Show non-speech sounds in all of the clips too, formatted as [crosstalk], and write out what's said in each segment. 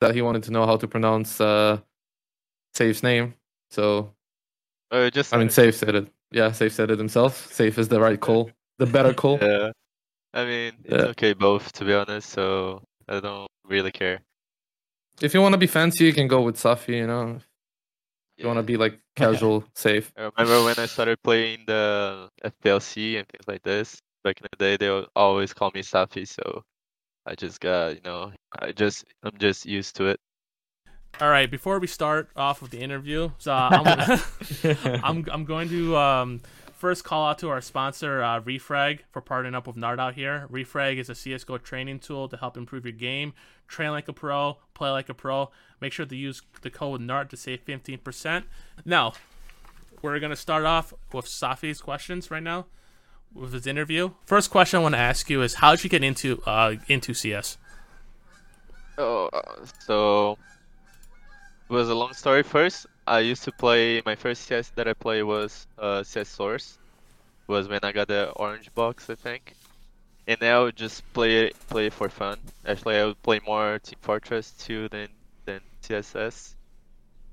that he wanted to know how to pronounce uh, Safe's name. So, uh, just I mean, Safe said it. Yeah, Safe said it himself. Safe is the right call, the better call. [laughs] Yeah. I mean, it's Yeah. okay both to be honest. So I don't really care. If you want to be fancy, you can go with Safi. You know, if you want to be like casual, [laughs] safe. I remember when I started playing the FPLC and things like this. Back in the day, they would always call me Safi, so I just got, you know, I just, I'm just used to it. All right, before we start off with the interview, so [laughs] I'm, [laughs] I'm I'm going to um, first call out to our sponsor, uh, Refrag, for partnering up with Nart out here. Refrag is a CS:GO training tool to help improve your game. Train like a pro, play like a pro. Make sure to use the code NART to save 15%. Now, we're gonna start off with Safi's questions right now with his interview. First question I want to ask you is, how did you get into uh, into CS? Oh, uh, so it was a long story. First, I used to play. My first CS that I played was uh, CS Source. Was when I got the orange box, I think. And then I would just play it, play it for fun. Actually, I would play more Team Fortress 2 than than CSS.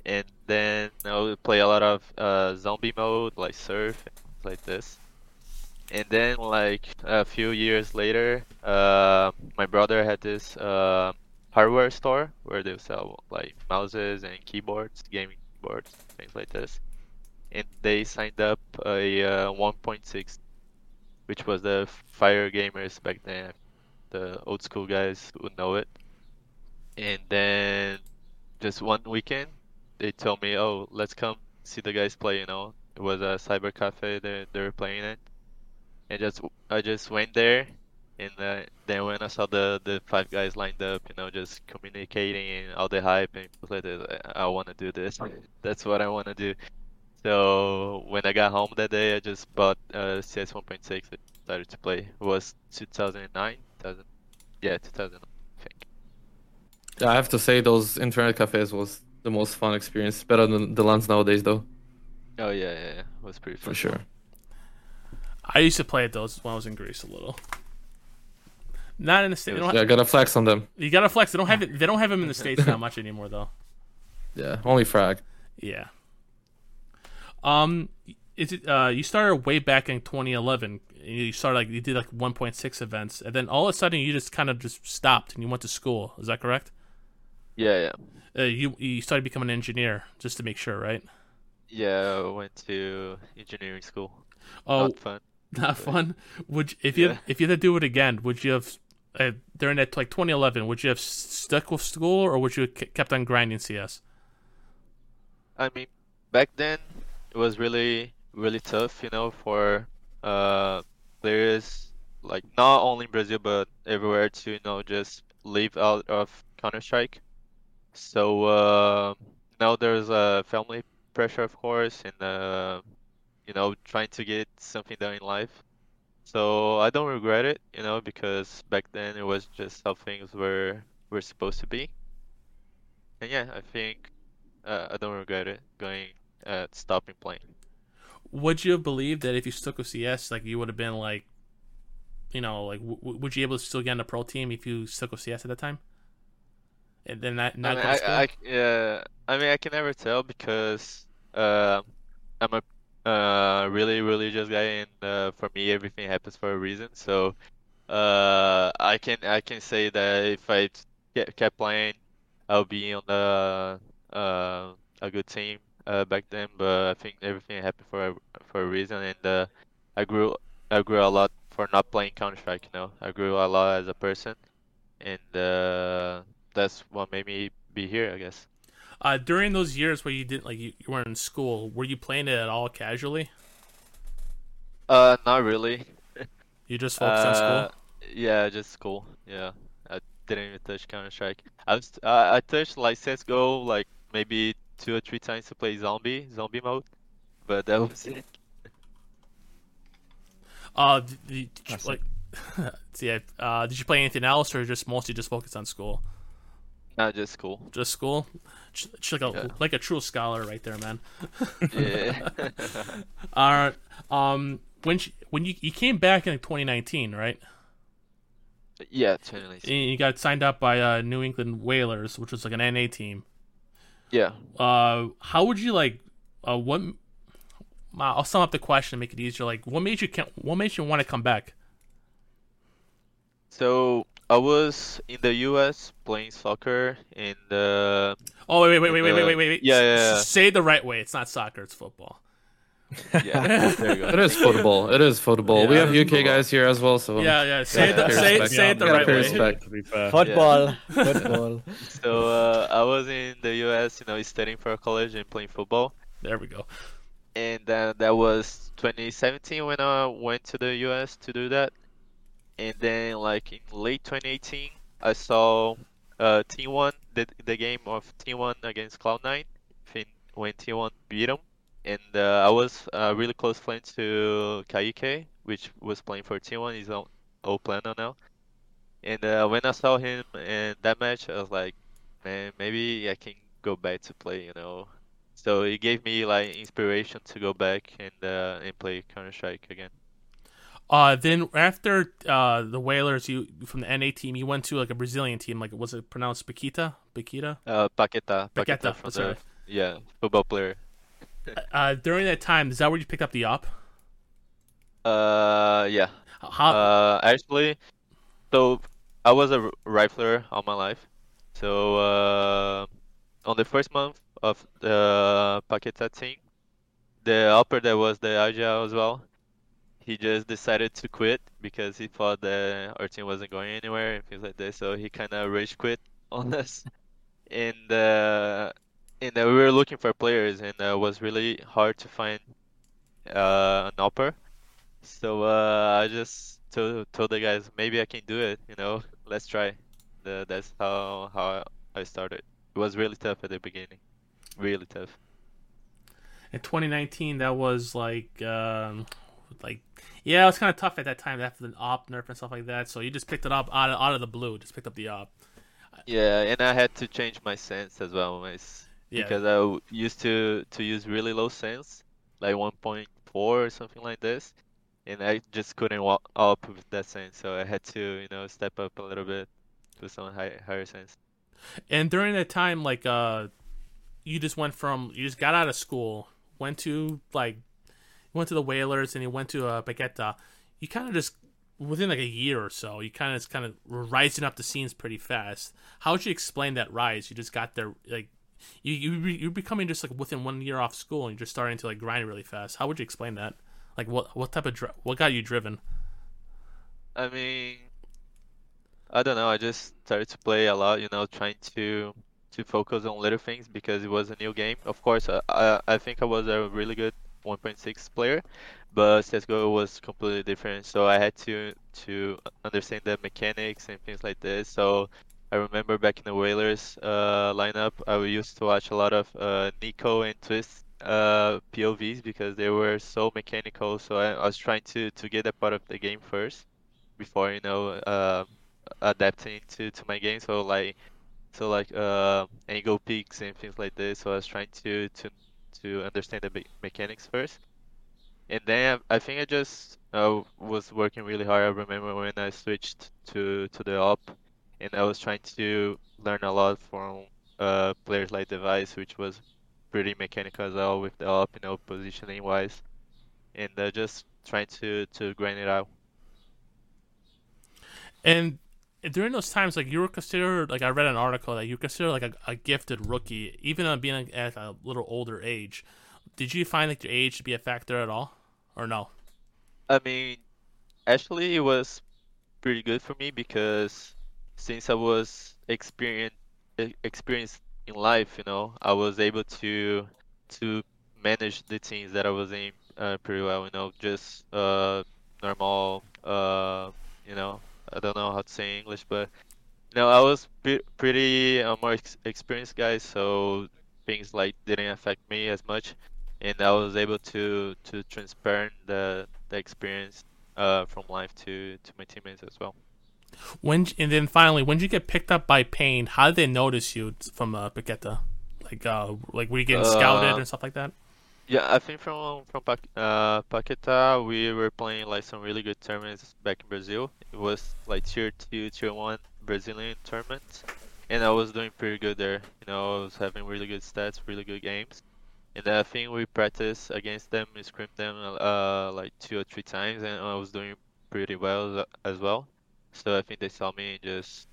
And then I would play a lot of uh, zombie mode, like Surf, like this. And then, like a few years later, uh, my brother had this. Uh, hardware store where they sell like mouses and keyboards, gaming keyboards, things like this. And they signed up a uh, 1.6, which was the Fire Gamers back then, the old school guys would know it. And then just one weekend, they told me, "Oh, let's come see the guys play." You know, it was a cyber cafe they they were playing it, and just I just went there and uh, then when I saw the the five guys lined up, you know, just communicating and all the hype and like that, I, I want to do this. That's what I want to do. So when I got home that day, I just bought uh, CS 1.6 and started to play. It was 2009, 2000, yeah, 2000, I think. I have to say those internet cafes was the most fun experience. Better than the ones nowadays, though, Oh yeah, yeah, yeah. it was pretty fun. for sure. I used to play at those when I was in Greece a little. Not in the states. Yeah, gotta flex on them. You gotta flex. They don't have it. They don't have them in the states that much anymore, though. [laughs] Yeah, only frag. Yeah. Um, is it? Uh, you started way back in 2011. You started like you did like 1.6 events, and then all of a sudden you just kind of just stopped and you went to school. Is that correct? Yeah, yeah. Uh, you you started becoming an engineer just to make sure, right? Yeah, I went to engineering school. Oh, Not fun. [laughs] not fun. Would you, if you Yeah. if you had to do it again, would you have uh, during that like 2011? Would you have stuck with school or would you have kept on grinding CS? I mean, back then it was really, really tough, you know, for uh players like not only in Brazil but everywhere to, you know, just live out of Counter Strike. So uh, now there's a family pressure, of course, and uh, you know, trying to get something done in life. So I don't regret it, you know, because back then it was just how things were were supposed to be. And yeah, I think uh, I don't regret it going uh, stopping playing. Would you have believed that if you stuck with CS, like you would have been like, you know, like w- would you able to still get on the pro team if you stuck with CS at that time? And then not I mean, go to school? I, I, yeah, I mean, I can never tell because uh, I'm a uh, really religious guy, and uh, for me, everything happens for a reason. So uh, I can I can say that if I kept playing, I'll be on the uh, a good team uh, back then. But I think everything happened for a, for a reason, and uh, I grew I grew a lot for not playing Counter Strike. You know, I grew a lot as a person, and uh, that's what made me be here, I guess. Uh, during those years where you didn't like you, you weren't in school, were you playing it at all casually? Uh, not really. You just [laughs] focused on Uh, school. yeah, just school. Yeah, I didn't even touch Counter Strike. I was uh, I touched like CS:GO like maybe two or three times to play zombie zombie mode, but that was it. Uh, did, did you, like, yeah. [laughs] Uh, did you play anything else, or just mostly just focus on school? Not just school. Just school. Like a Yeah. like a true scholar right there, man. Yeah. [laughs] All right. Um, when sh when you you came back in 2019, right? Yeah, 2019. And you got signed up by uh, New England Whalers, which was like an NA team. Yeah. Uh, how would you like? Uh, what? I'll sum up the question, and make it easier. Like, what made you? Can what made you want to come back? So I was in the U.S. playing soccer in the. Uh, oh wait wait wait wait, the, wait uh, wait wait wait Yeah, yeah, yeah. Say the right way. It's not soccer. It's football. [laughs] yeah, there you go. it is football. It is football. Yeah, we have UK football. guys here as well, so yeah, yeah. [laughs] Say, the, say, respect. say it the right way. Respect. Football, [laughs] football. so uh, I was in the US, you know, studying for college and playing football. There we go. And then uh, that was 2017 when I went to the US to do that. And then like in late 2018, I saw uh, T1 the the game of T1 against Cloud9 when T1 beat them. And uh, I was uh, really close friend to Kaike, which was playing for T1. He's on O Plano now. And uh, when I saw him in that match, I was like, man, maybe I can go back to play, you know, so it gave me like inspiration to go back and uh, and play Counter Strike again. Uh, then after uh the Whalers, you from the NA team, you went to like a Brazilian team. Like was it pronounced Paquita? Paquita? Uh, Paqueta, Paqueta, Paqueta from that's the right. yeah football player. Uh, during that time, is that where you picked up the op? Uh, yeah. How? Uh, actually, so I was a rifler all my life. So uh, on the first month of the Paqueta team, the upper that was the Agile as well, he just decided to quit because he thought that our team wasn't going anywhere and things like this. So he kind of rage quit [laughs] on us, and uh, and uh, we were looking for players, and uh, it was really hard to find uh, an upper. So uh, I just told, told the guys maybe I can do it. You know, let's try. The, that's how how I started. It was really tough at the beginning, really tough. in 2019, that was like um, like yeah, it was kind of tough at that time after the op nerf and stuff like that. So you just picked it up out of, out of the blue. Just picked up the op. Yeah, and I had to change my sense as well, my Yeah. because I used to to use really low sense, like 1.4 or something like this, and I just couldn't walk up with that sense. So I had to, you know, step up a little bit to some high, higher sense. And during that time, like uh, you just went from you just got out of school, went to like went to the Whalers, and he went to uh, Baguetta. You kind of just within like a year or so, you kind of just kind of rising up the scenes pretty fast. How would you explain that rise? You just got there like. You you you're becoming just like within one year off school, and you're just starting to like grind really fast. How would you explain that? Like what what type of dri- what got you driven? I mean, I don't know. I just started to play a lot, you know, trying to to focus on little things because it was a new game. Of course, I I, I think I was a really good 1.6 player, but CS:GO was completely different. So I had to to understand the mechanics and things like this. So I remember back in the Whalers uh, lineup, I used to watch a lot of uh, NiKo and Twist uh, POVs because they were so mechanical. So I, I was trying to to get that part of the game first before you know uh, adapting to, to my game. So like so like uh, angle peaks and things like this. So I was trying to to to understand the me- mechanics first, and then I, think I just was working really hard. I remember when I switched to to the op, and I was trying to learn a lot from uh, players like Device, which was pretty mechanical as well with the op, you know, positioning wise, and uh, just trying to to grind it out. And during those times, like you were considered, like I read an article that you considered like a, a gifted rookie, even on being at a little older age. Did you find like your age to be a factor at all, or no? I mean, actually, it was pretty good for me because since I was experienced experienced in life, you know, I was able to to manage the teams that I was in uh, pretty well. You know, just uh, normal. Uh, you know, I don't know how to say English, but no, I was pre- pretty uh, more ex- experienced guy, so things like didn't affect me as much, and I was able to to transparent the the experience uh, from life to to my teammates as well. When and then finally, when did you get picked up by Pain? How did they notice you from uh, Paqueta? Like, uh, like were you getting scouted Uh, and stuff like that? Yeah, I think from from Pa- uh, Paquetá we were playing like some really good tournaments back in Brazil. It was like tier two, tier one Brazilian tournaments, and I was doing pretty good there. You know, I was having really good stats, really good games, and I think we practiced against them, we scrimped them uh like two or three times, and I was doing pretty well as- well. So I think they saw me and just,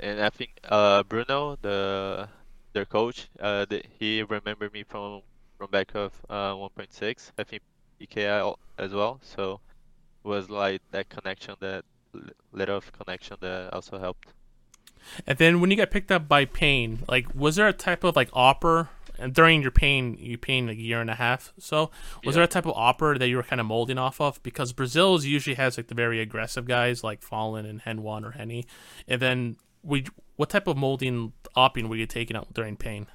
and I think uh Bruno, the their coach, uh, the, he remembered me from back of uh 1.6. I think PKI as well. So it was like that connection, that little of connection that also helped. And then when you got picked up by Pain, like was there a type of like opera And during your pain, you pain like a year and a half. So was Yeah. there a type of opera that you were kind of molding off of? Because Brazil's usually has like the very aggressive guys like Fallen and HEN1 or Henny. And then we, what type of molding opping were you taking out during pain?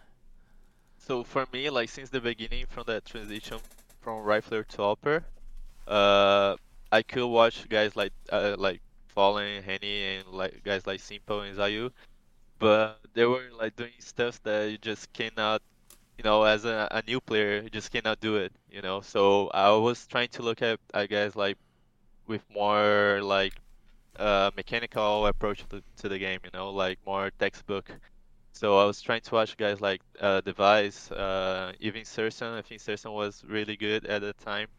So for me, like since the beginning, from that transition from rifler to upper, uh, I could watch guys like uh, like Fallen, Henny, and like guys like s1mple and ZywOo, but they were like doing stuff that you just cannot, you know, as a, a new player, you just cannot do it, you know. So I was trying to look at I guess like with more like uh mechanical approach to, to the game, you know, like more textbook. So I was trying to watch guys like uh, Device, uh, even Serson. I think Serson was really good at the time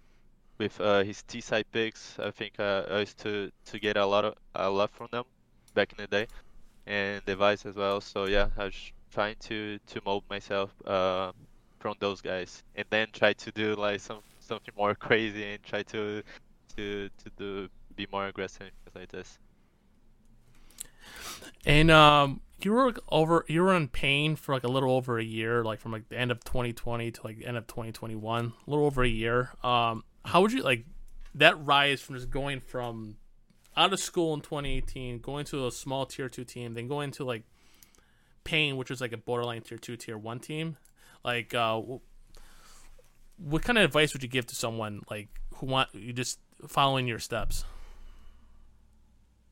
with uh, his T side picks. I think uh, I used to to get a lot of a lot from them back in the day, and Device as well. So yeah, I was trying to to mold myself uh, from those guys, and then try to do like some something more [laughs] crazy and try to to to do be more aggressive like this. And um, you were over, you were in pain for like a little over a year, like from like the end of 2020 to like the end of 2021, a little over a year. Um, how would you like that rise from just going from out of school in 2018, going to a small tier two team, then going to like pain, which was like a borderline tier two, tier one team? Like, uh, what kind of advice would you give to someone like who want you just following your steps?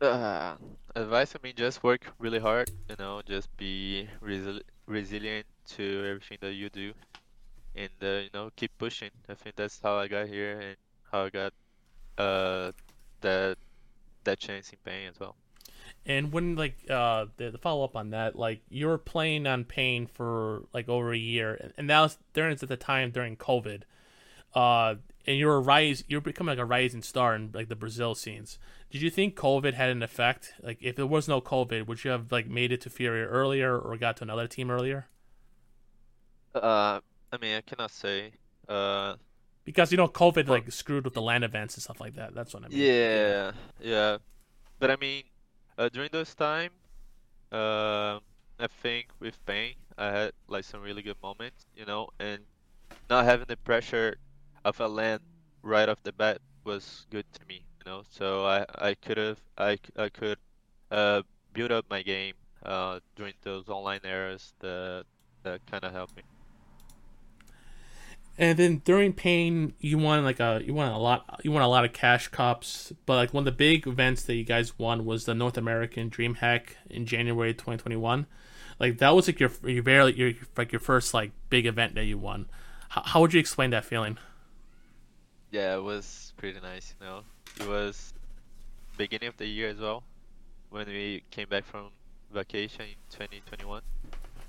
Uh, advice, I mean, just work really hard, you know, just be resi resilient to everything that you do, and uh, you know, keep pushing. I think that's how I got here and how I got uh that that chance in pain as well. And when like uh the, the follow up on that, like you were playing on pain for like over a year, and that was during at the time during COVID, uh, and you're a rise, you were becoming like a rising star in like the Brazil scenes. Did you think COVID had an effect? Like if there was no COVID, would you have like made it to Fury earlier or got to another team earlier? Uh, I mean, I cannot say. Uh, Because you know COVID like screwed with the land events and stuff like that. That's what I mean. yeah, yeah, but I mean, uh, during those time, uh, I think with pain, I had like some really good moments, you know, and not having the pressure of a land right off the bat was good to me, you know. So I I could have I I could uh build up my game uh during those online eras that that kind of helped me. And then during pain, you won like a you won a lot you won a lot of cash cups, but like one of the big events that you guys won was the North American DreamHack in January 2021. Like that was like your your very your like your first like big event that you won. How, how would you explain that feeling? Yeah, it was pretty nice, you know. It was beginning of the year as well when we came back from vacation in 2021.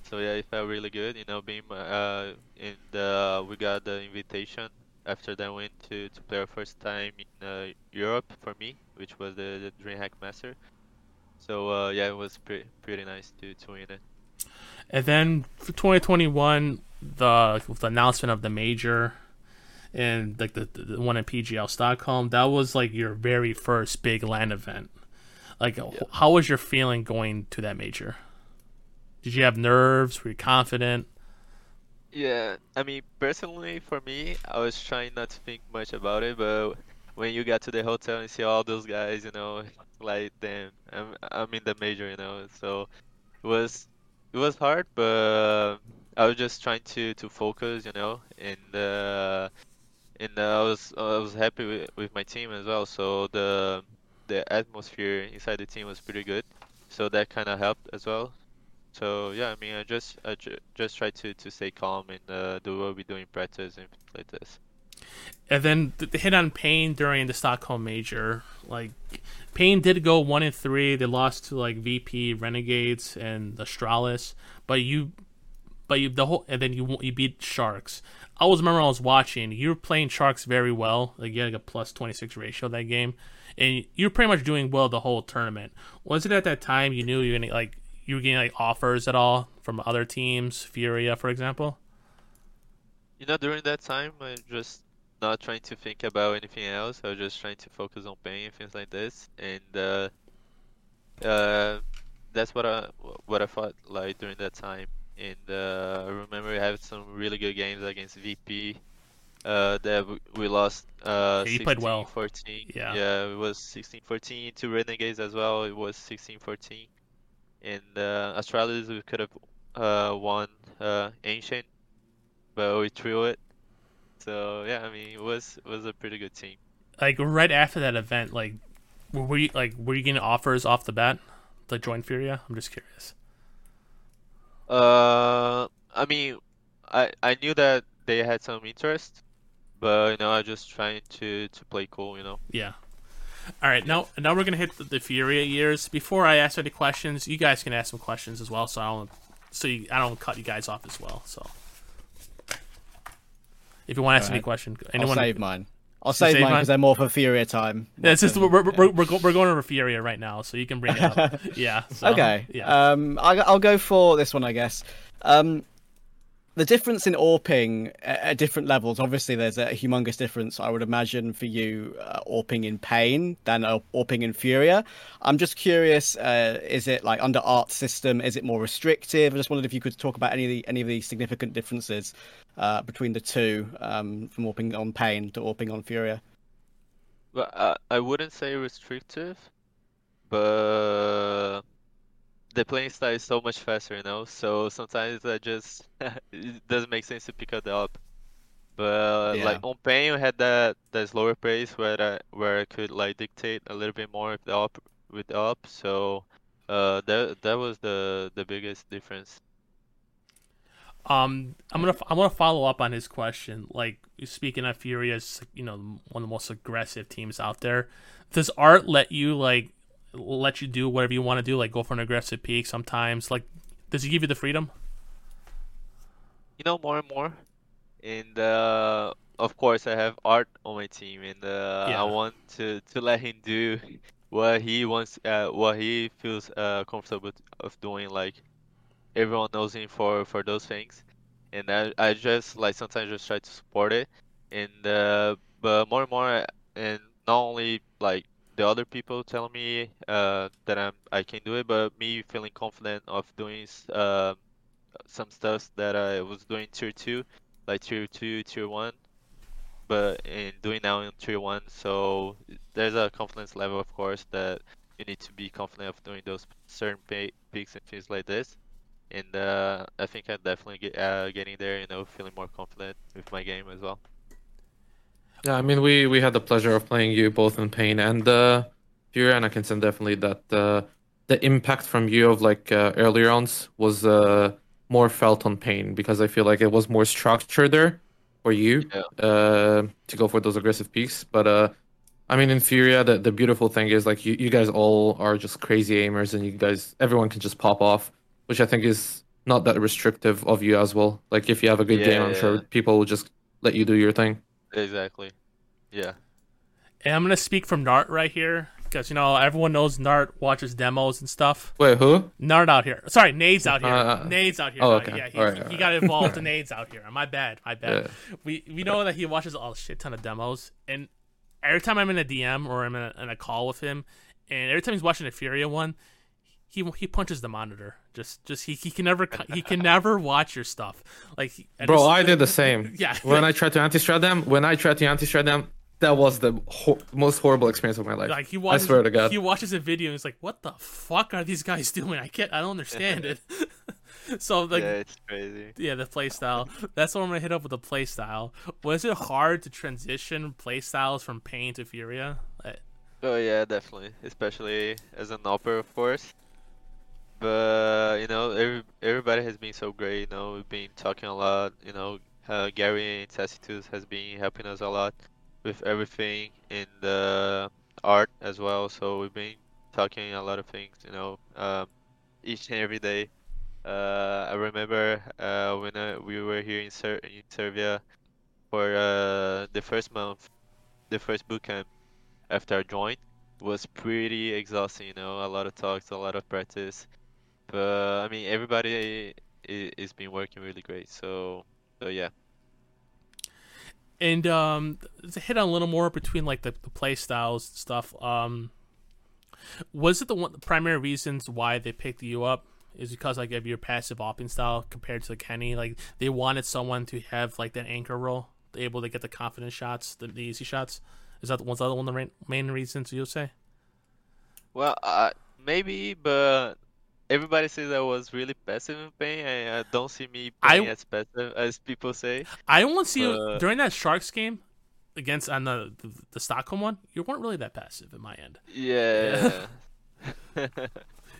So yeah, it felt really good, you know, being uh in the we got the invitation after that went to to play our first time in uh, Europe for me, which was the, the DreamHack Master. So uh yeah, it was pretty pretty nice to to win it. And then for 2021, the the announcement of the major and like the, the one in PGL Stockholm, that was like your very first big land event. Like, how was your feeling going to that major? Did you have nerves? Were you confident? Yeah, I mean, personally, for me, I was trying not to think much about it, but when you get to the hotel and see all those guys, you know, like, damn, I'm I'm in the major, you know, so it was it was hard, but I was just trying to to focus, you know, and uh, and I was I was happy with, with my team as well, so the the atmosphere inside the team was pretty good, so that kind of helped as well. So yeah, I mean, I just I ju- just try to to stay calm and uh, do what we do in practice and like this. And then the, hit on Pain during the Stockholm Major, like Pain did go one and three. They lost to like VP Renegades and Astralis, but you, but you the whole and then you you beat Sharks. I always remember I was watching. You were playing Sharks very well. Like you had like a plus twenty six ratio that game, and you were pretty much doing well the whole tournament. Was it at that time you knew you were gonna like you were getting like offers at all from other teams, Furia, for example? You know, during that time, I just not trying to think about anything else. I was just trying to focus on pain and things like this, and uh, uh, that's what I what I thought like during that time. And uh, I remember we had some really good games against VP. Uh, that we lost uh, Yeah, you played well. 14. Yeah. yeah, it was 16-14 to Renegades as well. It was 16-14, and uh, Astralis we could have uh, won uh, Ancient, but we threw it. So yeah, I mean it was it was a pretty good team. like right after that event, like were you like were you getting offers off the bat to join Furia? I'm just curious. Uh, I mean, I I knew that they had some interest, but you know I just trying to to play cool, you know. Yeah. All right, now now we're gonna hit the, the Furia years. Before I ask any questions, you guys can ask some questions as well, so I don't so you, I don't cut you guys off as well. So if you want to ask any Alright. question, I'll anyone, save mine. I'll save save mine because they're more for Furia time. Yeah, it's just we're, we're, we're, we're, go- we're going over Furia right now, so you can bring it up. [laughs] yeah. so, okay. Yeah. Um, I, I'll go for this one, I guess. Um, the difference in AWPing at, different levels. Obviously, there's a humongous difference. I would imagine for you, uh, AWPing in Pain than uh, AWPing in Furia. I'm just curious. Uh, is it like under Art system? Is it more restrictive? I just wondered if you could talk about any of the any of the significant differences uh, between the two, um, from AWPing on Pain to AWPing on Furia. I I wouldn't say restrictive, but the playing style is so much faster, you know. So sometimes I just [laughs] it doesn't make sense to pick it up. But Yeah. like on pain, we had that that slower pace where I where I could like dictate a little bit more with the up with the up. So uh that that was the the biggest difference. Um, I'm gonna I want to follow up on his question. Like speaking of Furious, you know, one of the most aggressive teams out there. Does Art let you like let you do whatever you want to do, like go for an aggressive peak sometimes? Like, does he give you the freedom? you know more and more and uh of course i have art on my team and uh Yeah. i want to to let him do what he wants uh what he feels uh comfortable of doing like everyone knows him for for those things and i i just like sometimes just try to support it and uh but more and more and not only like the other people telling me uh that i'm i can do it but me feeling confident of doing uh some stuff that I was doing tier two, like tier two, tier one, but in doing now in tier one. So there's a confidence level, of course, that you need to be confident of doing those certain peaks and things like this. And uh, I think I'm definitely get, uh, getting there, you know, feeling more confident with my game as well. Yeah, I mean, we we had the pleasure of playing you both in Pain and uh, Fury, and I can say definitely that uh, the impact from you of like uh, early rounds was uh, more felt on Pain because I feel like it was more structured there for you Yeah. uh, to go for those aggressive peaks. But uh, I mean, in Furia, the the beautiful thing is like you you guys all are just crazy aimers, and you guys everyone can just pop off, which I think is not that restrictive of you as well. Like if you have a good game, I'm sure people will just let you do your thing. Exactly. Yeah. And I'm gonna speak from Nart right here because you know everyone knows Nart watches demos and stuff. Wait, who? Nart out here. Sorry, Nades out here. Uh, Nades out here. oh, okay. Yeah, he, Alright, he alright. got involved [laughs] in Nades out here. My bad. My bad. Yeah. We we know that he watches a shit ton of demos, and every time I'm in a DM or I'm in a, in a call with him, and every time he's watching a Furia one, he he punches the monitor. Just just he, he can never [laughs] he can never watch your stuff. Like he- and Bro, this- I did the [laughs] same. Yeah. When I tried to anti-strat them, when I tried to anti-strat them, that was the hor- most horrible experience of my life. Like he I swear to God. he watches a video and he's like, "What the fuck are these guys [laughs] doing? I can't, I don't understand it." so like, yeah, yeah. it's crazy. Yeah, the play style. That's what I'm gonna hit up with the play style. Was it hard to transition play styles from Pain to Furia? Oh yeah, definitely. Especially as an upper, of course. But you know, every, everybody has been so great. You know, we've been talking a lot. You know, uh, guerri and Tacitus has been helping us a lot with everything in the art as well. So we've been talking a lot of things. You know, um, each and every day. Uh, I remember uh, when uh, we were here in, Ser- in Serbia for uh, the first month, the first boot camp after I joined was pretty exhausting. You know, a lot of talks, a lot of practice. But I mean, everybody is been working really great. So, so yeah. And um, to hit on a little more between like the, the play styles and stuff. Um, was it the one the primary reasons why they picked you up? Is because like of your passive opping style compared to Kenny? Like they wanted someone to have like that anchor role, able to get the confidence shots, the, the easy shots. Is that was that one of the main, main reasons you'll say? Well, uh, maybe, but everybody says I was really passive in pain. I, I don't see me I- playing as passive as people say. I only see you Uh, during that Sharks game against on the, the the Stockholm one. You weren't really that passive in my end. Yeah. [laughs] [laughs]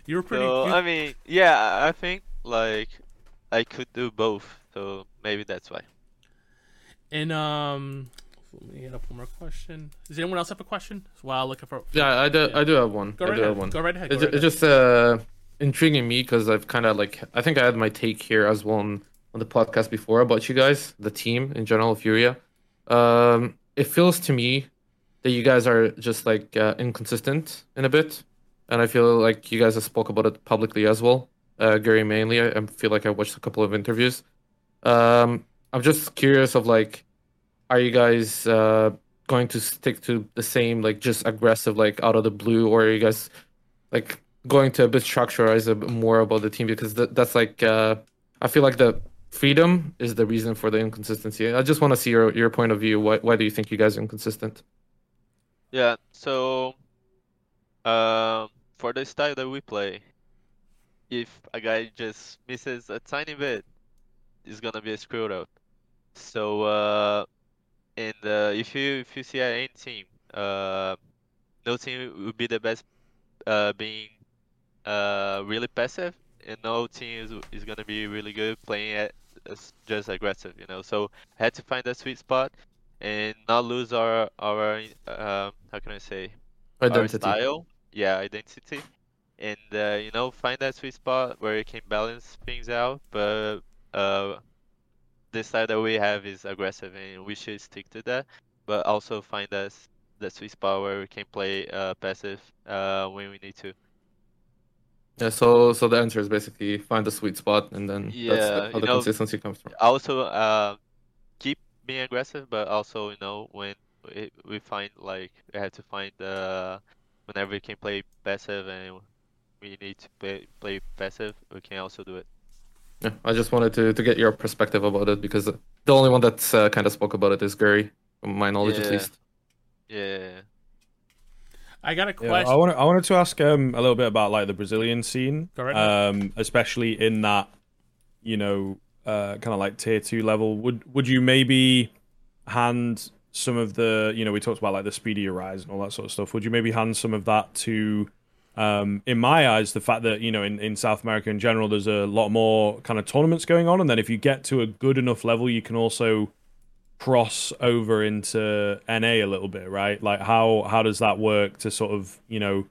You were pretty. so you- I mean, yeah, I I think like I could do both. So maybe that's why. and um, let me get up one more question. Does anyone else have a question? While looking for Yeah, I do. I do have one. Go I right do ahead. have one. Go right ahead. Go It's, right it's ahead. just uh, intriguing me because I've kind of like I think I had my take here as well on, on the podcast before about you guys, the team in general, Furia. Um, it feels to me that you guys are just like uh, inconsistent in a bit, and I feel like you guys have spoke about it publicly as well. Uh, guerri mainly, I, I feel like I watched a couple of interviews. Um, I'm just curious of like, are you guys uh, going to stick to the same like just aggressive like out of the blue, or are you guys like going to a bit structurized a bit more about the team because th- that's like uh, I feel like the freedom is the reason for the inconsistency. I just want to see your your point of view. Why why do you think you guys are inconsistent? Yeah. So, um, for the style that we play, if a guy just misses a tiny bit, it's gonna be a screwed up. So, uh, and uh, if you if you see any team, uh, no team would be the best, uh, being uh really passive, and no team is is gonna be really good playing at just aggressive, you know. So, had to find that sweet spot and not lose our our um how can I say our Identity. style, yeah, identity, and uh, you know find that sweet spot where you can balance things out. But uh, the style that we have is aggressive, and we should stick to that. But also find us that sweet spot where we can play uh, passive uh, when we need to. Yeah. So so the answer is basically find the sweet spot, and then that's Yeah, the, how the know- consistency comes from. Also, uh, keep being aggressive, but also you know when we, we find like we have to find uh, whenever we can play passive and we need to play play passive, we can also do it. Yeah. I just wanted to to get your perspective about it because the only one that's uh, kind of spoke about it is guerri, from my knowledge at least. Yeah. I got a Yeah, question. I wanted I wanted to ask um a little bit about like the Brazilian scene, right um, especially in that you know uh kind of like tier two level. Would would you maybe hand some of the you know we talked about like the speedier rise and all that sort of stuff. Would you maybe hand some of that to um, in my eyes, the fact that you know in, in South America in general, there's a lot more kind of tournaments going on, and then if you get to a good enough level, you can also cross over into NA a little bit, right? Like how how does that work to sort of you know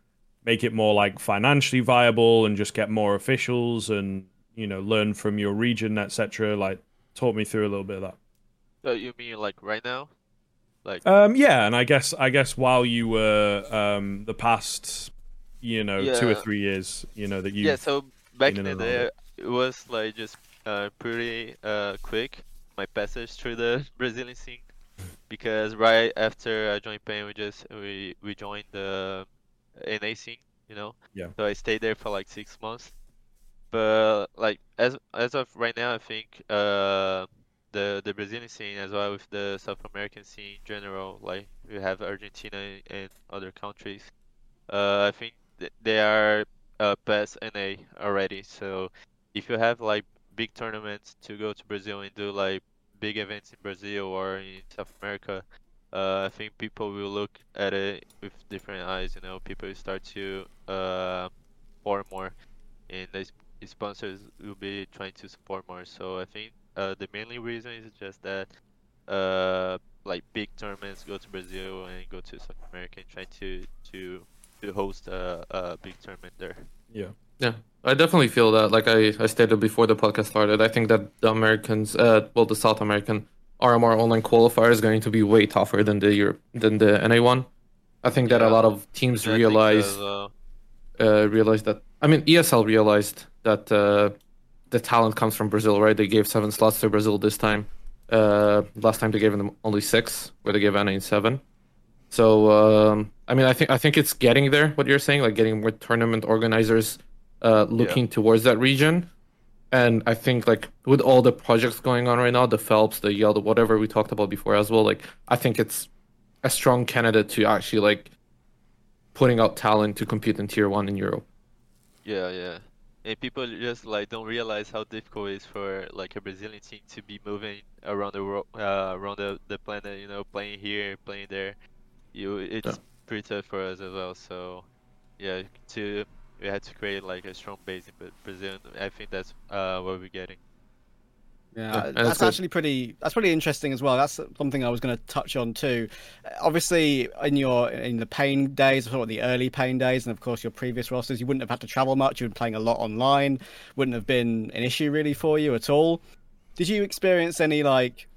make it more like financially viable and just get more officials and you know learn from your region, etc. Like talk me through a little bit of that. So you mean like right now? Like Um, yeah, and I guess I guess while you were um, the past, you know, two or three years, you know that you yeah. So back in the and out of day, it was like just uh, pretty uh, quick my passage through the Brazilian scene because right after I joined Pain, we just we we joined the NA scene, you know. Yeah. So I stayed there for like six months, but like as as of right now, I think uh the the Brazilian scene as well with the South American scene in general, like we have Argentina and other countries. Uh, I think th- they are uh, past NA already. So if you have like big tournaments to go to Brazil and do like big events in Brazil or in South America, uh, I think people will look at it with different eyes. You know, people start to uh, pour more. and the sp- sponsors will be trying to support more. So I think uh, the mainly reason is just that uh, like big tournaments go to Brazil and go to South America and try to to to host a, a big tournament there. Yeah. Yeah, I definitely feel that. Like I, I stated before the podcast started, I think that the Americans, uh, well, the South American RMR online qualifier is going to be way tougher than the Europe than the NA one. I think that a lot of teams I think so realize uh, realized that. I mean, ESL realized that uh, the talent comes from Brazil, right? They gave seven slots to Brazil this time. Uh, last time they gave them only six, where they gave NA seven. So um, I mean, I think I think it's getting there. What you're saying, like getting more tournament organizers uh, looking towards that region. And I think like with all the projects going on right now, the Phelps, the Yale, the whatever we talked about before as well, like I think it's a strong candidate to actually like putting out talent to compete in tier one in Europe. Yeah, yeah. And people just like don't realize how difficult it is for like a Brazilian team to be moving around the world, uh, around the, the planet. You know, playing here, playing there. You, it's Yeah. pretty tough for us as well. So, yeah, to we had to create like a strong base in Brazil. I think that's uh what we're getting. Yeah, and that's it's good. actually pretty. That's pretty interesting as well. That's something I was going to touch on too. Uh, Obviously, in your in the pain days, sort of the early pain days, and of course your previous rosters, you wouldn't have had to travel much. You've been playing a lot online. Wouldn't have been an issue really for you at all. Did you experience any like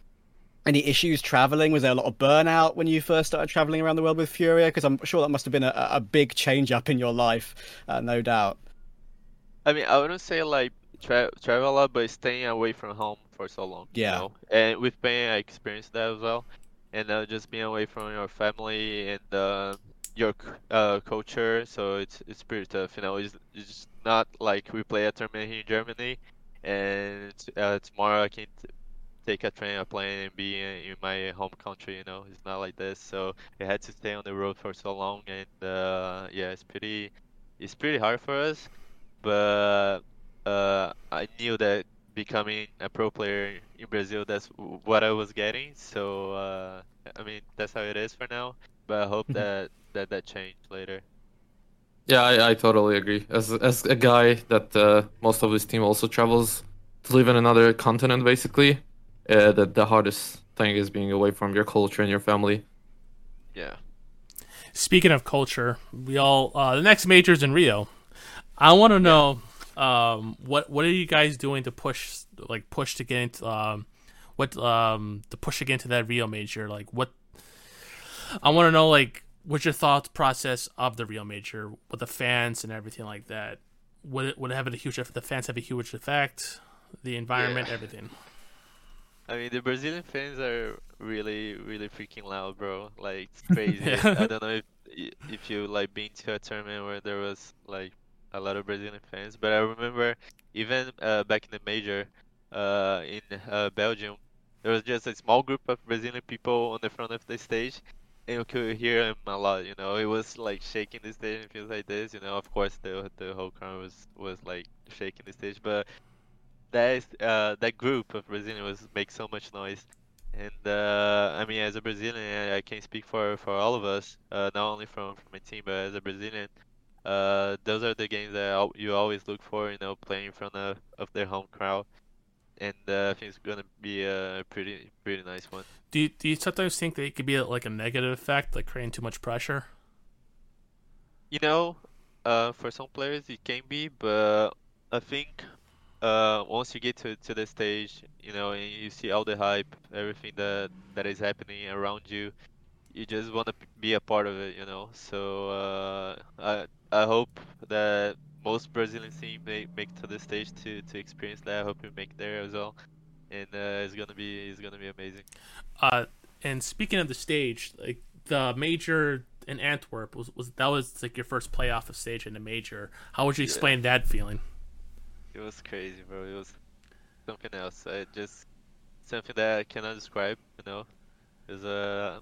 any issues traveling? Was there a lot of burnout when you first started traveling around the world with Furia? Because I'm sure that must have been a, a big change up in your life, uh, no doubt. I mean, I wouldn't say like tra- travel a lot, but staying away from home for so long. you Yeah. know? And with pain, I experienced that as well. And uh, just being away from your family and uh, your uh, culture, so it's it's pretty tough. You know, it's, it's not like we play a tournament here in Germany, and uh, tomorrow I can t- take a train, a plane, and be in, in my home country. You know, it's not like this. So we had to stay on the road for so long, and uh, yeah, it's pretty it's pretty hard for us but uh, I knew that becoming a pro player in Brazil, that's what I was getting. So uh, I mean, that's how it is for now. But I hope that that that changed later. Yeah, I, I totally agree. As as a guy that uh, most of his team also travels to live in another continent, basically, uh, the the hardest thing is being away from your culture and your family. Yeah. Speaking of culture, we all uh, the next major's in Rio. I want to know um, what what are you guys doing to push like push to get into um, what um, to push again to that Rio major? Like what I want to know like what's your thought process of the Rio major with the fans and everything like that? Would it would it have a huge effect? The fans have a huge effect. The environment, Yeah. everything. I mean, the Brazilian fans are really, really freaking loud, bro. Like it's [laughs] crazy. Yeah. I don't know if if you like been to a tournament where there was like a lot of Brazilian fans, but I remember even uh, back in the major uh, in uh, Belgium, there was just a small group of Brazilian people on the front of the stage, and you could hear them a lot. You know, it was like shaking the stage and feels like this. You know, of course the the whole crowd was was like shaking the stage, but that is, uh, that group of Brazilians was make so much noise. And uh, I mean, as a Brazilian, I, I can speak for, for all of us, uh, not only from, from my team, but as a Brazilian, uh, those are the games that you always look for, you know, playing in front of, of their home crowd. And uh, I think it's gonna be a pretty pretty nice one. Do you, do you sometimes think that it could be like a negative effect, like creating too much pressure? You know, uh, for some players it can be, but I think uh, once you get to, to the stage, you know, and you see all the hype, everything that that is happening around you, you just want to be a part of it, you know. So uh, I I hope that most Brazilian team make make to the stage to, to experience that. I hope you make there as well, and uh, it's gonna be it's gonna be amazing. Uh, and speaking of the stage, like the major in Antwerp was, was that was like your first playoff of stage in a major. How would you explain that feeling? It was crazy, bro. It was something else. I just something that I cannot describe. You know, it was uh,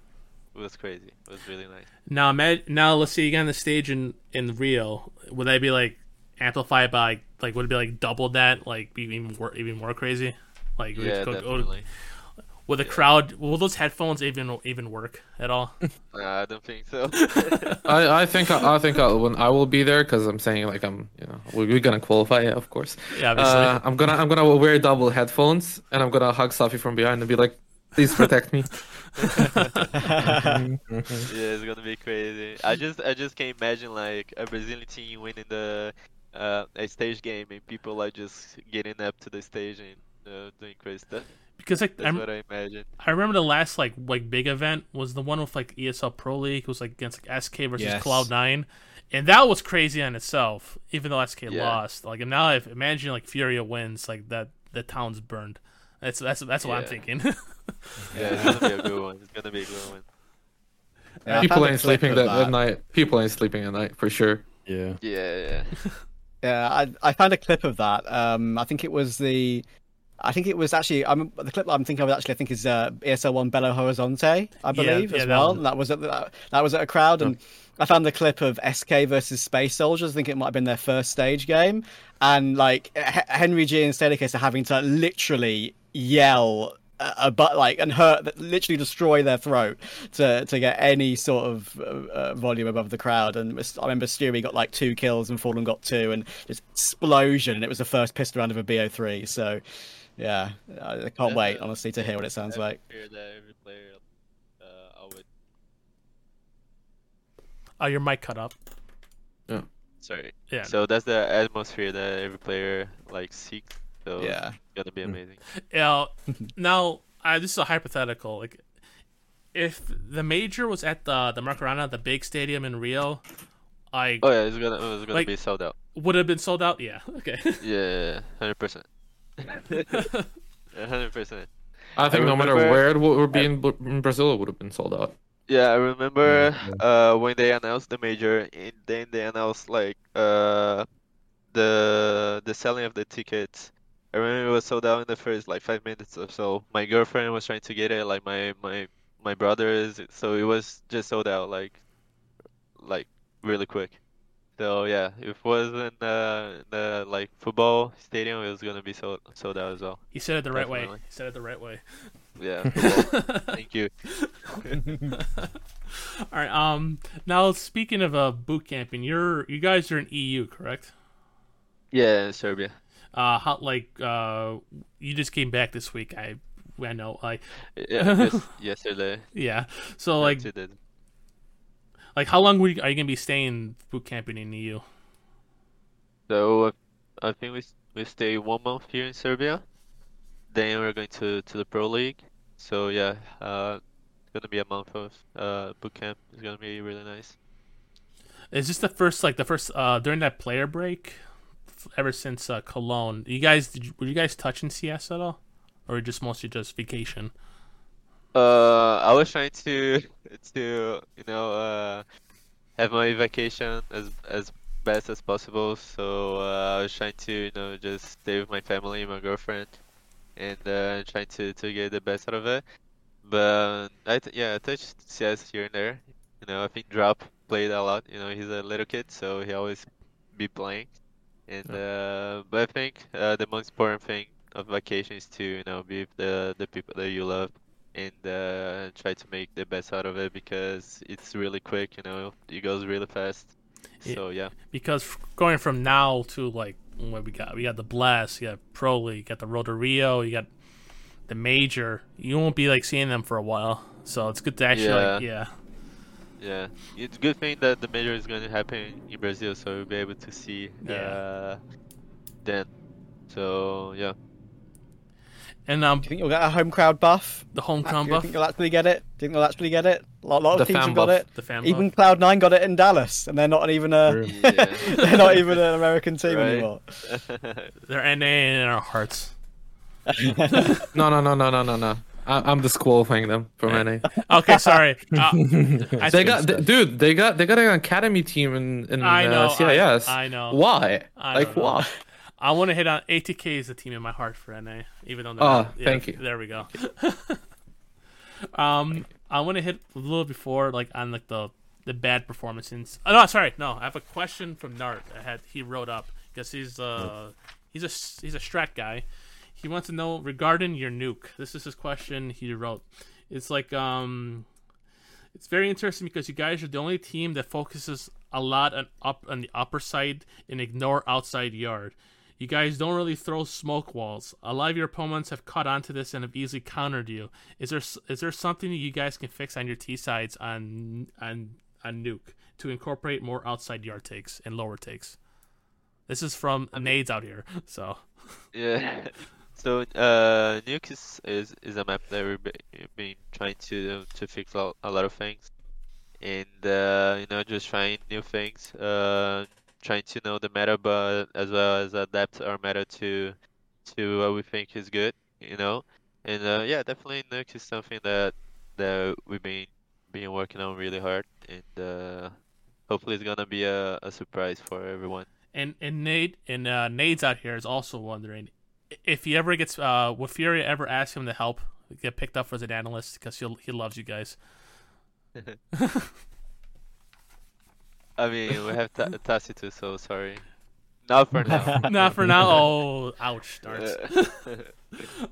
it was crazy. It was really nice. Now, now let's say you get on the stage in in Rio. Would that be like amplified by like would it be like double that? Like be even more even more crazy? Like Yeah, go- go- definitely. Will the crowd? Will those headphones even even work at all? [laughs] Nah, I don't think so. [laughs] I, I think I, I think I, when I will be there because I'm saying like I'm you know we, we're gonna qualify yeah, of course. Yeah, obviously. Uh, I'm gonna I'm gonna wear double headphones and I'm gonna hug Safi from behind and be like, please protect me. [laughs] yeah, it's gonna be crazy. I just I just can't imagine like a Brazilian team winning the uh, a stage game and people like just getting up to the stage and uh, doing crazy stuff. Because like That's I'm, what I imagine. I remember the last like like big event was the one with like ESL Pro League. It was like against like SK versus Yes. Cloud Nine, and that was crazy on itself. Even though SK Yeah. lost, like and now if imagine like Furia wins, like that the town's burned. That's that's that's what I'm thinking. [laughs] Yeah, it's gonna be a good one. It's gonna be a good one. Yeah, People ain't sleeping that, that. at night. People ain't sleeping at night for sure. Yeah. Yeah, yeah. [laughs] Yeah, I I found a clip of that. Um, I think it was the, I think it was actually I'm the clip I'm thinking of actually I think is uh, ESL One Belo Horizonte I believe yeah, as that well. And that was at the, that was at a crowd and. I found the clip of SK versus Space Soldiers. I think it might have been their first stage game, and like H- Henry G and Sadokist are having to literally yell uh, uh, but like and hurt literally destroy their throat to to get any sort of uh, uh, volume above the crowd and I remember Stewie got like two kills and Fallen got two and just explosion and it was the first pistol round of a BO3 so yeah I I can't That's wait a- honestly to hear what it sounds like every player uh, always oh, your mic cut up. sorry. Yeah. So that's the atmosphere that every player like seeks. So yeah it's gonna be amazing. Yeah. now, I, this is a hypothetical. Like, if the major was at the the Maracanã, the big stadium in Rio, I Oh yeah, it's gonna it's gonna Like- be sold out. would have been sold out. Yeah. [laughs] Okay. Yeah, hundred percent. [laughs] Hundred percent. I think no matter where it would be in, in Brazil, it would have been sold out. Yeah, I remember uh when they announced the major, and then they announced like uh the the selling of the tickets. I remember it was sold out in the first like five minutes or so. My girlfriend was trying to get it, like my my my brothers, so it was just sold out like like really quick. So yeah, if it wasn't uh, the like football stadium, it was gonna be sold sold out as well. he said it the right way. He said it the right way. Yeah, [laughs] thank you. [laughs] All right. Um. Now, speaking of uh boot camping, you're you guys are in EU, correct? Yeah, Serbia. Uh, how like uh, you just came back this week. I I know. Like, Yeah, [laughs] yesterday. yeah. So like. Like how long were you, are you gonna be staying boot camping in E EU? So I think we we stay one month here in Serbia. Then we're going to to the Pro League. So yeah, uh, it's gonna be a month of uh boot camp. It's gonna be really nice. Is this the first like the first uh during that player break? Ever since uh, Cologne, you guys did you, were you guys touching CS at all, or just mostly just vacation? Uh, I was trying to to you know uh have my vacation as as best as possible. So uh, I was trying to you know just stay with my family, my girlfriend, and uh, trying to to get the best out of it. But I th yeah, I touched CS here and there. You know, I think Drop played a lot. You know, he's a little kid, so he always be playing. And uh, but I think uh, the most important thing of vacation is to you know be with the the people that you love and uh, try to make the best out of it because it's really quick. You know, it goes really fast. Yeah. So yeah, Because f- going from now to like what we got, we got the Blast, you got Pro League, you got the Road to Rio, you got the Major. You won't be like seeing them for a while, so it's good to actually like yeah. yeah, it's a good thing that the major is going to happen in Brazil, so we'll be able to see Yeah. uh, then. So yeah. And um, do you think you'll get a home crowd buff the home crowd do crowd you think you'll actually get it do you think you'll actually get it a lot, lot of The teams have got buff. it the fan even buff. Cloud Nine got it in Dallas, and they're not even a Yeah. [laughs] they're not even an American team Right. anymore. [laughs] They're NA in our hearts. [laughs] No, no, no, no, no, no, no. I, I'm disqualifying them from NA. Okay, sorry. Uh, They got, th- dude. They got, they got an academy team in in I know, uh, CIS. I- I know. Why? I like don't know. why? I want to hit on ATK is the team in my heart for NA, even though. Oh, not- yeah, thank you. There we go. [laughs] um, I want to hit a little before like on like the the bad performances. Oh, no, sorry, no. I have a question from Nart. I had he wrote up because he's uh he's a he's a strat guy. he wants to know regarding your nuke. This is his question he wrote. It's like um, it's very interesting because you guys are the only team that focuses a lot on up on the upper side and ignore outside yard. You guys don't really throw smoke walls. A lot of your opponents have caught on to this and have easily countered you. Is there is there something that you guys can fix on your T sides on on on nuke to incorporate more outside yard takes and lower takes? This is from Nades out here, so. Yeah. [laughs] So uh, Nuke is, is, is a map that we've been trying to to fix a a lot of things, and uh, you know just trying new things, uh, trying to know the meta, but as well as adapt our meta to to what we think is good, you know. And uh, yeah, definitely Nuke is something that that we've been been working on really hard, and uh, hopefully it's gonna be a, a surprise for everyone. And and Nate and uh, Nade's out here is also wondering if he ever gets uh, will Fury ever ask him to help get picked up as an analyst because he he loves you guys. [laughs] I mean, we have ta- [laughs] Tacitus, so sorry. Not for now. [laughs] Not for now. Oh, ouch, darts. [laughs] uh,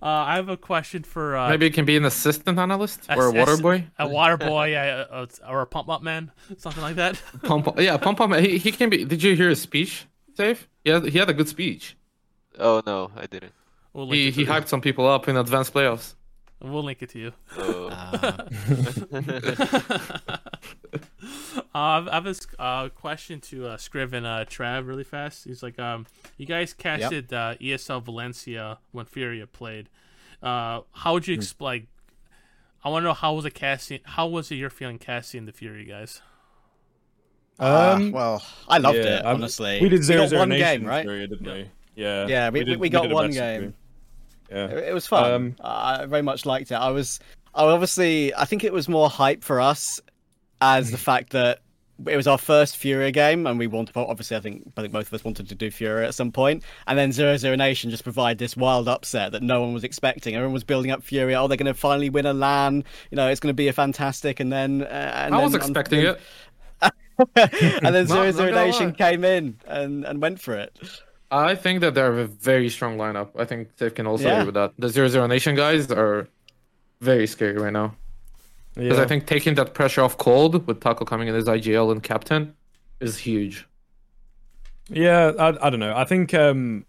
I have a question for uh, Maybe it can be an assistant analyst or a ass- water boy. a water boy, yeah, uh, or a pump up man, something like that. Pump, yeah, pump pump. He, he can be. Did you hear his speech, Dave? He he had a good speech. oh no, I didn't. We'll He he hyped some people up in advanced playoffs. You. we'll link it to you. Oh. [laughs] Uh, I've- I have this uh, question to uh, skriv and uh, Trav really fast. He's like, um, you guys casted uh, ESL Valencia when Furia played. Uh, how would you explain? I want to know how was it casting? How was it your feeling casting the Fury guys? Ah, Um, well, I loved yeah, it I'm- honestly. We did zero got zero one game, right? Fury, didn't we? Yeah. Yeah, we- we- did- we got did one game. three. Yeah. It, it was fun. Um, I very much liked it. I was, I obviously, I think it was more hype for us as the fact that it was our first Furia game, and we wanted. Obviously, I think I think both of us wanted to do Furia at some point, and then Zero Zero Nation just provide this wild upset that no one was expecting. Everyone was building up Furia. Oh, they're going to finally win a LAN. You know, it's going to be a fantastic. And then, uh, and I was then- expecting it. [laughs] [laughs] and then Not- Zero not Zero gonna Nation came in and and went for it. I think that they're a very strong lineup. I think Dave can also Yeah. agree with that. The zero zero nation guys are very scary right now because Yeah. I think taking that pressure off cold with Taco coming in as IGL and captain is huge. Yeah, I, I don't know. I think um,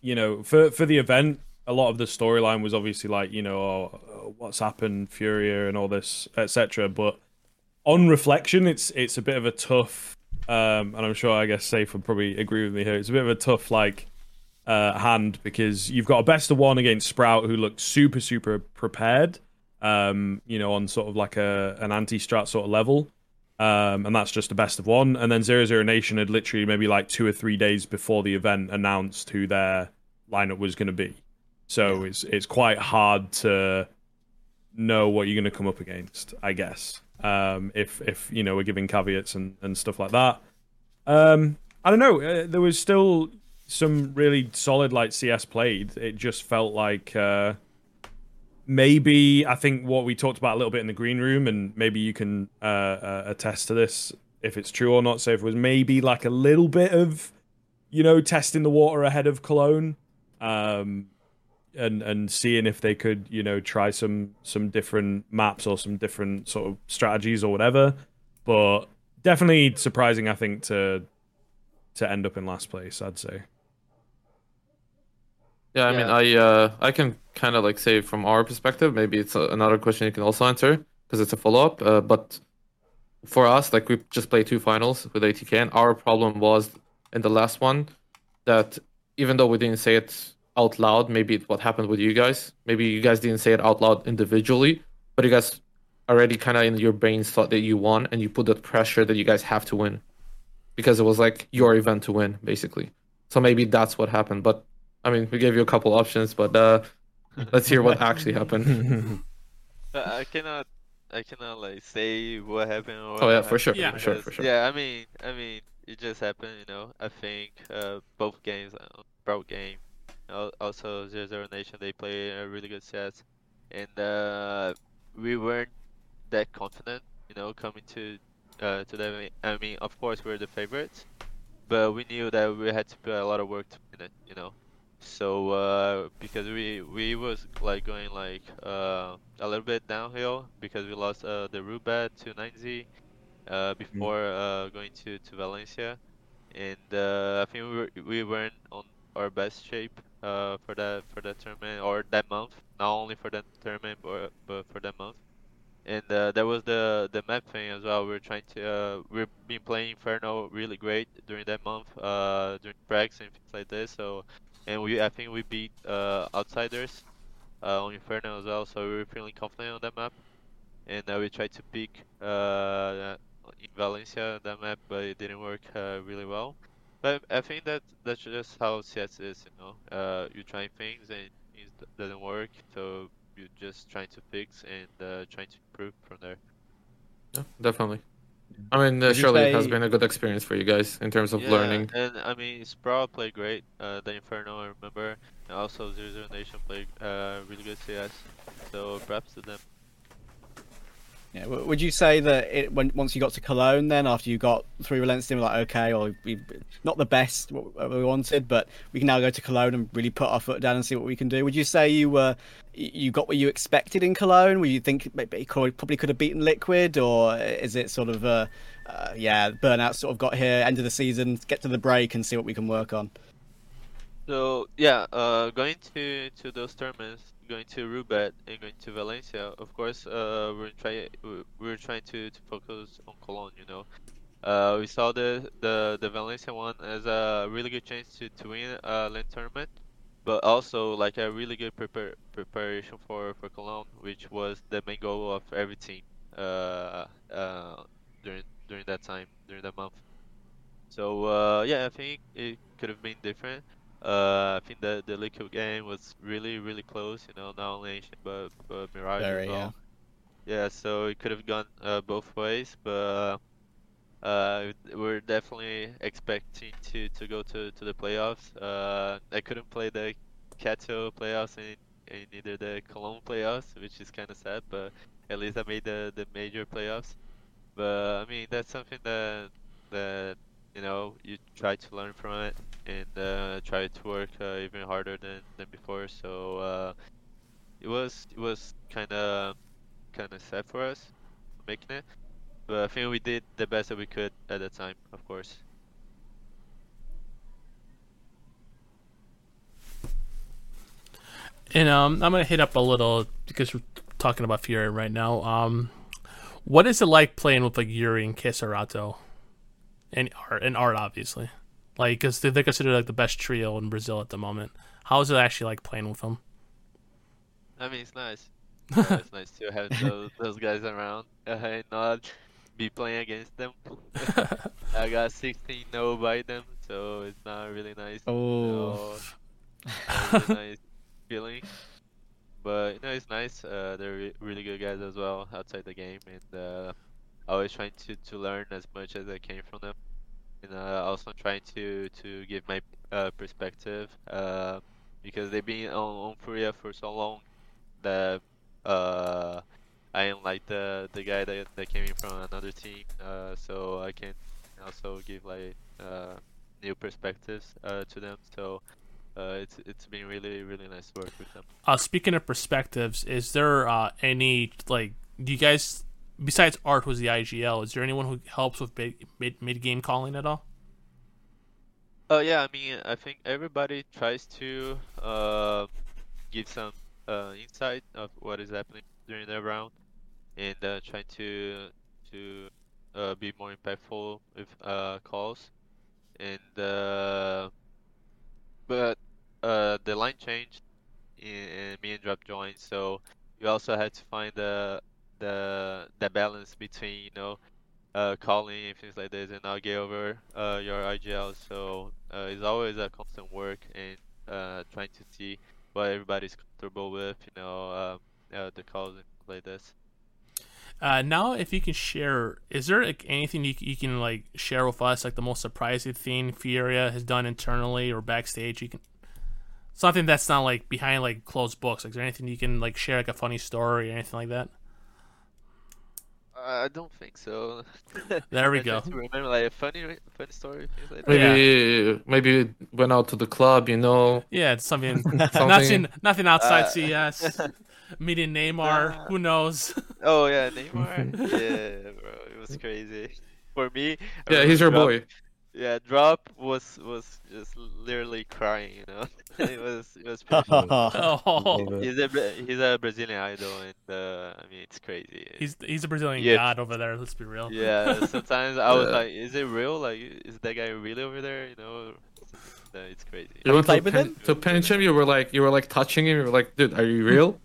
you know, for for the event, a lot of the storyline was obviously like, you know, oh, oh, what's happened, Furia and all this, etc. But on reflection, it's it's a bit of a tough um, and I'm sure I guess saffee would probably agree with me here. It's a bit of a tough like uh, hand because you've got a best of one against Sprout who looked super super prepared. Um, you know, on sort of like a an anti-strat sort of level. Um, and that's just a best of one. And then Zero Zero Nation had literally maybe like two or three days before the event announced who their lineup was going to be. So it's it's quite hard to know what you're going to come up against, I guess. Um, if if you know we're giving caveats and, and stuff like that. Um, I don't know. Uh, there was still some really solid like CS played. It just felt like uh, maybe I think what we talked about a little bit in the green room, and maybe you can uh, uh, attest to this if it's true or not. So if it was maybe like a little bit of you know testing the water ahead of Cologne. Um, and and seeing if they could you know try some some different maps or some different sort of strategies or whatever but definitely surprising i think to to end up in last place i'd say Yeah, I mean, I uh, I can kind of like say from our perspective, maybe it's a, another question you can also answer because it's a follow up. Uh, but for us, like we just played two finals with ATK, and our problem was in the last one that even though we didn't say it out loud, maybe what happened with you guys, maybe you guys didn't say it out loud individually, but you guys already kind of in your brains thought that you won, and you put that pressure that you guys have to win because it was like your event to win, basically. So maybe that's what happened, but. I mean, we gave you a couple options, but uh, [laughs] let's hear what actually happened. [laughs] I cannot, I cannot like say what happened. Or Oh yeah, what for sure, Yeah. for sure, for sure. Yeah, I mean, I mean, it just happened, you know. I think uh, both games, uh, Sprout game, al- also Zero Zero Nation, they play a really good set, and uh, we weren't that confident, you know, coming to uh, to them. I mean, of course, we're the favorites, but we knew that we had to put a lot of work to win it, you know. So uh, because we we was like going like uh, a little bit downhill because we lost uh, the Roobet to 9Z uh, before uh, going to, to Valencia, and uh, I think we were, we weren't on our best shape uh, for that for that tournament or that month. Not only for that tournament, but but for that month. And uh, that was the the map thing as well. We are trying to uh, we've been playing Inferno really great during that month, uh, during pracs and things like this. So, and we I think we beat uh, outsiders uh, on Inferno as well. So we were feeling confident on that map, and uh, we tried to pick uh, in Valencia that map, but it didn't work uh, really well. But I think that that's just how CS is, you know. Uh, you try things and it doesn't work, so you're just trying to fix and uh, trying to improve from there. Yeah, definitely. I mean, uh, Would you surely it has been a good experience for you guys in terms of yeah, learning. and I mean, Sprout played great. Uh, the Inferno, I remember, and also Zero Zero Nation played uh, really good CS. So props to them. Yeah, would you say that it, when once you got to Cologne, then after you got through Valencia, like, okay, or we not the best what we wanted, but we can now go to Cologne and really put our foot down and see what we can do. Would you say you were you got what you expected in Cologne? Were you think maybe probably could have beaten Liquid, or is it sort of uh, yeah, burnout sort of got here, end of the season, get to the break and see what we can work on? So yeah, uh, going to to those tournaments, going to Roobet and going to Valencia. Of course, uh, we're trying we're trying to, to focus on Cologne. You know, uh, we saw the, the the Valencia one as a really good chance to to win a LAN tournament, but also like a really good prepar- preparation for for Cologne, which was the main goal of every team uh, uh, during during that time during that month. So uh, yeah, I think it could have been different. Uh, I think the the Liquid game was really really close. You know, not only Ancient but but Mirage Very, as well. Yeah, yeah, so it could have gone uh, both ways, but uh, we're definitely expecting to, to go to, to the playoffs. Uh, I couldn't play the Kato playoffs and, and neither the Cologne playoffs, which is kind of sad, but at least I made the, the major playoffs. But I mean, that's something that that you know you try to learn from it and uh, try to work uh, even harder than, than before. So uh, it was it was kind of kind of sad for us making it, but I think we did the best that we could at the time, of course. And um, I'm gonna hit up a little because we're talking about Fury right now. Um, what is it like playing with like yuurih and KSCERATO, and Art and Art obviously, like because they're considered like the best trio in Brazil at the moment. How is it actually like playing with them? I mean, it's nice. [laughs] Uh, it's nice to have those, [laughs] those guys around uh, and not be playing against them. [laughs] I got 16 no by them, so it's not really nice. Oh. So, not really nice feeling. But you know, it's nice. Uh, they're re- really good guys as well outside the game, and uh, always trying to, to learn as much as I can from them. And uh, also trying to to give my uh, perspective uh, because they've been on, on Furia for so long that uh, I am like the the guy that, that came in from another team, uh, so I can also give like uh, new perspectives uh, to them. So uh, it's it's been really really nice to work with them. Uh, speaking of perspectives, is there uh, any like do you guys besides Art who's the IGL? Is there anyone who helps with mid mid, game calling at all? Oh yeah, I mean I think everybody tries to uh, give some uh, insight of what is happening during the round, and uh, trying to to uh, be more impactful with uh, calls, and uh, but uh, the line changed, and, me and Drop joined, so you also had to find the the the balance between you know uh, calling and things like this, and I'll get over uh, your IGL. So uh, it's always a constant work and uh, trying to see what everybody's comfortable with, you know, um, uh, the calls and like this. Uh, now, if you can share, is there like, anything you, you can like share with us, like the most surprising thing Furia has done internally or backstage? You can something that's not like behind like closed books. Like, is there anything you can like share, like a funny story or anything like that? I don't think so. [laughs] There we I go. remember like a funny, funny story, like that. Maybe maybe went out to the club, you know. Yeah, it's something, [laughs] [laughs] Something- nothing, nothing outside Uh, CS. Meeting Neymar, Nah. who knows? Oh yeah, Neymar. yeah, bro, it was crazy. For me, I Yeah, he's your boy. Yeah, Drop was was just literally crying. You know, [laughs] it was it was pretty funny. [laughs] Oh, He's a he's a Brazilian idol, and uh, I mean it's crazy. he's he's a Brazilian Yeah. god over there. Let's be real. yeah. [laughs] Sometimes I was Yeah. like, is it real? Like, is that guy really over there? You know, no, it's crazy. You went to played with Pen- him? to Penchim, you were like you were like touching him. You were like, dude, are you real?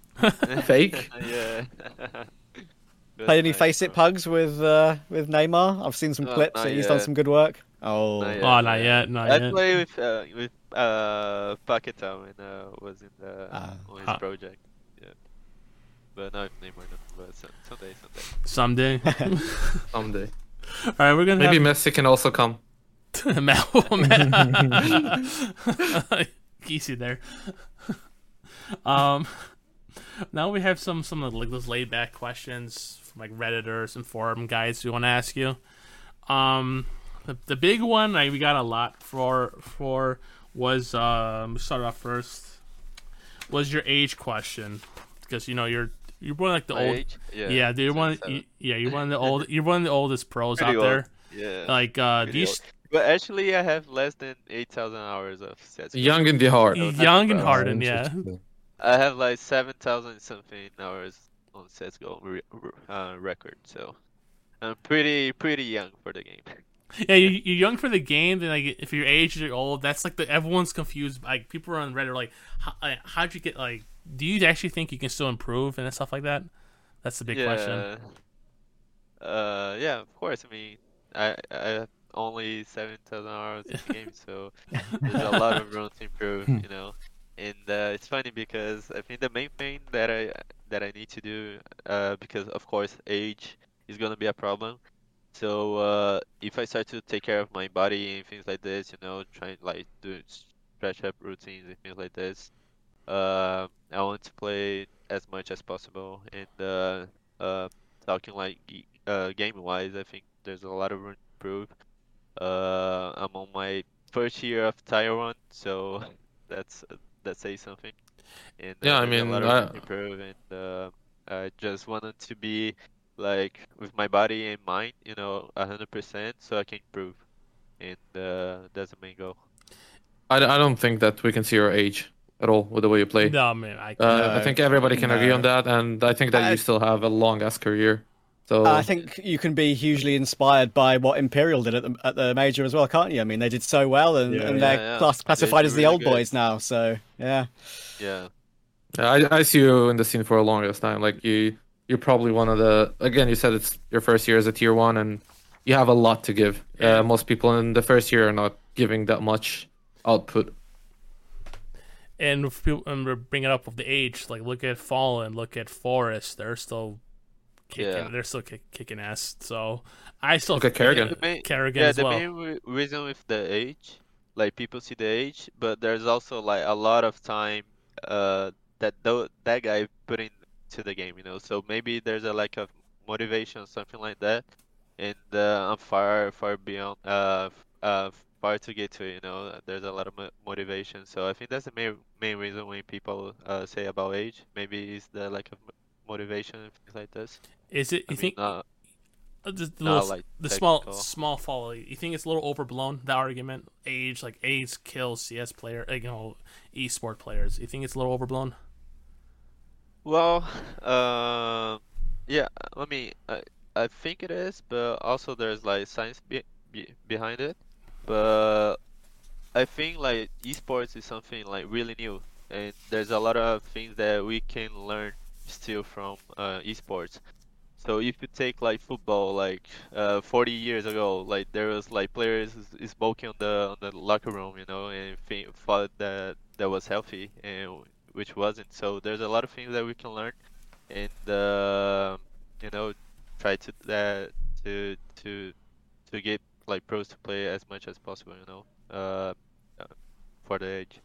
Fake? yeah. It Played any nice, face it pugs with uh, with Neymar? I've seen some No, clips. not that he's done some good work. Oh, Not yet, Oh, not yet, not I yet. play with uh, with uh Paquetá when uh was in the on his Ah. project. Yeah. But not Neymar, no. But some, someday, someday. Someday. [laughs] [laughs] Someday. All right, we're gonna Maybe have Messi can also come. [laughs] Matt. Matt. Geesy there. Um, now we have some some of like those laid back questions from like redditors and forum guys we want to ask you. Um, the, the big one I, we got a lot for for was um start off first was your age question because you know you're you're one of like the My old age? Yeah. yeah, dude, you're one you, yeah you're one of the [laughs] old you're one of the oldest pros Pretty out old. there. Yeah. Like uh, do pretty you old. But actually, I have less than 8,000 hours of CSGO. Young in the heart. Oh, that's young and hardened, yeah. I have like 7,000 something hours on CSGO re- re- uh, record, so I'm pretty pretty young for the game. Yeah, you, you're young for the game. Then, like, if your age you're old, that's like the everyone's confused. Like, people on Reddit are like, how, like, how'd you get like? Do you actually think you can still improve and stuff like that? That's the big question. Uh, yeah, of course. I mean, I I only 7,000 hours in the [laughs] game, so there's a lot of room to improve, you know. And uh, it's funny because I think the main thing that I that I need to do, uh, because of course age is gonna be a problem. So uh, if I start to take care of my body and things like this, you know, trying like do stretch up routines and things like this, uh, I want to play as much as possible. And uh, uh, talking like uh, game wise, I think there's a lot of room to improve. Uh, I'm on my first year of One, so [laughs] that's that says something. And uh, Yeah, I mean, a lot of room I- to improve, and uh, I just wanted to be like with my body and mind, you know, hundred percent, so I can improve, and uh, that's the main goal. I, I don't think that we can see your age at all with the way you play. No, man, I. Uh, I think everybody can agree on that, and I think that I- you still have a long ass career. So I think you can be hugely inspired by what Imperial did at the, at the major as well, can't you? I mean, they did so well, and, Yeah. and they're yeah. class- classified did as the really old good. boys now. So yeah, Yeah, I, I see you in the scene for a longest time. Like you, you're probably one of the. Again, you said it's your first year as a tier one, and you have a lot to give. Yeah. Uh, most people in the first year are not giving that much output. And if people and we're bringing it up of the age, like look at Fallen, look at f0rest. They're still kicking. Yeah. They're still kick, kicking ass. So I still Look at karrigan. The main- karrigan yeah, as the well. main re- reason with the age, like people see the age, but there's also like a lot of time uh that tho- that guy put into the game, you know. So maybe there's a lack of motivation, something like that, and uh, I'm far far beyond uh uh far to get to, you know. There's a lot of mo- motivation, so I think that's the main main reason when people uh say about age. Maybe it's the lack of motivation and things like this. Is it? I You mean, think not, uh, the, the, little- like the small small follow? You think it's a little overblown? the argument, age like age kills CS player, you know, esport players. You think it's a little overblown? Well, uh, yeah, I mean, I, I think it is, but also there's like science be, be, behind it. But I think like esports is something like really new, and there's a lot of things that we can learn still from uh, esports. So if you take like football, like uh, 40 years ago, like there was like players smoking on the on the locker room, you know, and think, thought that that was healthy, and which wasn't. So there's a lot of things that we can learn, and uh, you know, try to uh, to to to get like pros to play as much as possible, you know, uh, for the age.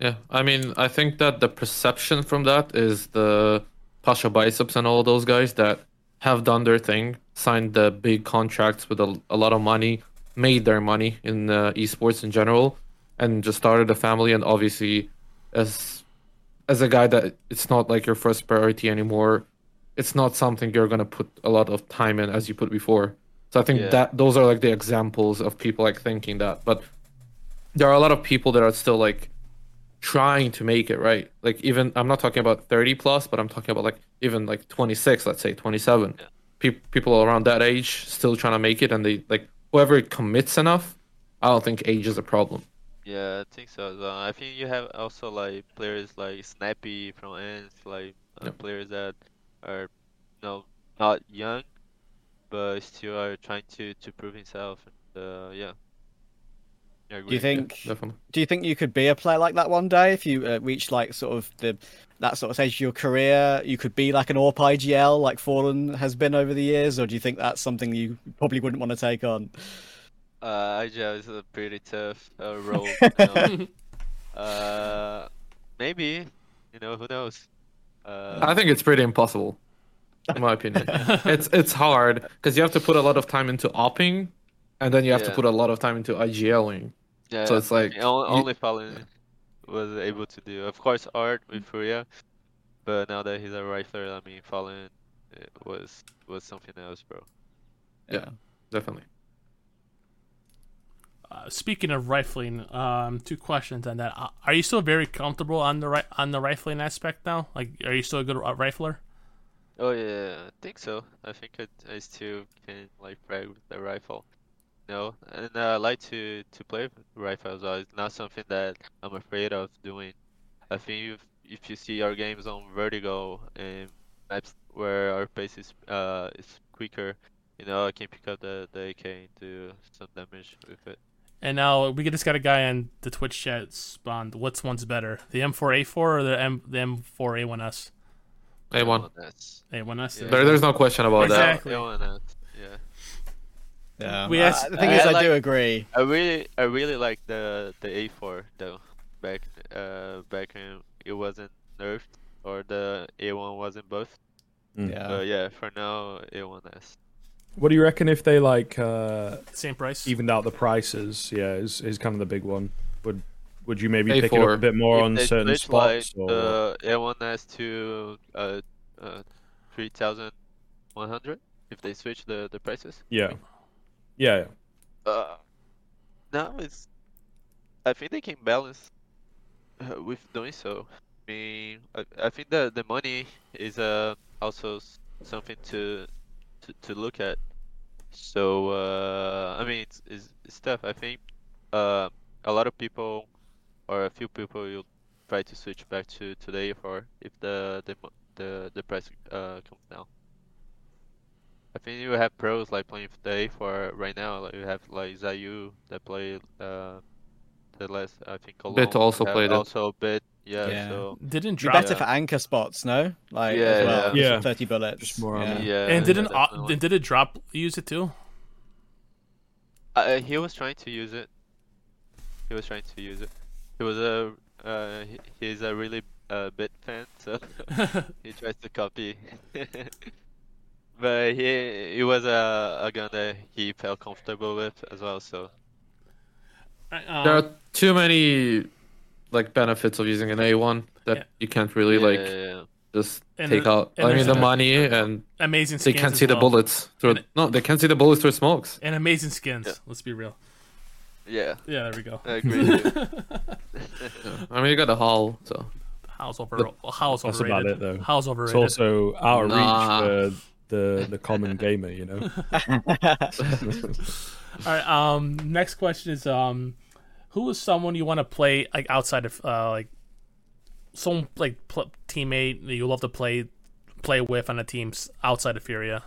Yeah, I mean, I think that the perception from that is the pashaBiceps and all those guys that have done their thing, signed the big contracts with a, a lot of money, made their money in uh, esports in general, and just started a family. And obviously, as as a guy that it's not like your first priority anymore, it's not something you're gonna put a lot of time in as you put before. So I think Yeah. that those are like the examples of people like thinking that. But there are a lot of people that are still like trying to make it right. Like even I'm not talking about 30 plus, but I'm talking about like even like 26, let's say 27. Yeah. Pe- people around that age still trying to make it, and they like whoever commits enough. I don't think age is a problem. Yeah, I think so as well. I think you have also like players like Snappi from ENCE, like uh, Yep. players that are, you know, not young, but still are trying to to prove himself. And, uh, yeah. Do you think? Definitely. Do you think you could be a player like that one day if you uh, reach like sort of the that sort of stage of your career? You could be like an AWP IGL like Fallen has been over the years, or do you think that's something you probably wouldn't want to take on? Uh, IGL is a pretty tough uh, role. you know. uh, maybe, you know, who knows? Uh, I think it's pretty impossible, in my opinion. [laughs] it's it's hard because you have to put a lot of time into opping, and then you have to put a lot of time into IGLing. yeah, so it's like, o- you- only Fallen was able to do. Of course, Art with Furia, but now that he's a rifler, I mean, Fallen it was was something else, bro. Yeah. Definitely. Uh, speaking of rifling, um, two questions on that. Uh, Are you still very comfortable on the ri- on the rifling aspect now? Like, are you still a good uh, rifler? Oh yeah, I think so. I think I, I still can like frag with the rifle. No, and uh, I like to to play with as well. It's not something that I'm afraid of doing. I think if if you see our games on Vertigo and maps where our pace is uh is quicker, you know, I can pick up the the AK and do some damage with it. And now we just got a guy on the Twitch chat spawned. What's one's better, the M4A4 or the M the M4A1S? A1. That's A1S. Yeah. There, there's no question about that. Exactly. yeah. Yeah, We Uh, the thing I is, I like- do agree. I really, I really like the the A4 though. Back, uh, back when it wasn't nerfed or the A1 wasn't buffed. Mm. Yeah. But yeah, for now A1S. What do you reckon if they like uh, Same price. evened out the prices? Yeah, is is kind of the big one. Would would you maybe pick it up A4. a bit more If on they certain switch like spots? or... the A1S to uh, uh, three thousand one hundred, if they switch the the prices. Yeah, yeah, yeah. Uh, no, it's. I think they can balance uh, with doing so. I mean, I, I think the the money is uh also s- something to to, to look at. So uh, I mean, it's, it's it's tough. I think uh a lot of people or a few people will try to switch back to to the A4 if the the the the price uh comes down. I think you have pros like playing the A4 right now. Like you have like ZywOo that play uh the last I think Cologne. b1t also played it. Also b1t yeah. Yeah. So didn't Be better Yeah. for anchor spots, no? Like Yeah, as well. yeah. Yeah. Thirty bullets. Just more yeah. yeah. and didn't yeah, uh, did it drop use it too? Uh, he was trying to use it. He was trying to use it. He was a uh, he's a really uh, b1t fan, so [laughs] he tries to copy. [laughs] but he it was a, a gun that he felt comfortable with as well. So Um, There are too many like benefits of using an A1 that Yeah. you can't really yeah, like yeah, yeah. just And take the- out. I mean, the money and amazing skins they can't as see the bullets through. And- No, they can't see the bullets through smokes. And amazing skins. Yeah. Let's be real. yeah, Yeah, there we go. I agree. with. [laughs] I mean, you got the hull, so How's over? How's That's overrated? about it, though. How's It's also out of Nah. reach for the the common [laughs] gamer, you know. [laughs] All right. Um. Next question is um, who is someone you want to play like outside of uh like some like pl- teammate that you love to play play with on a team s- outside of Furia?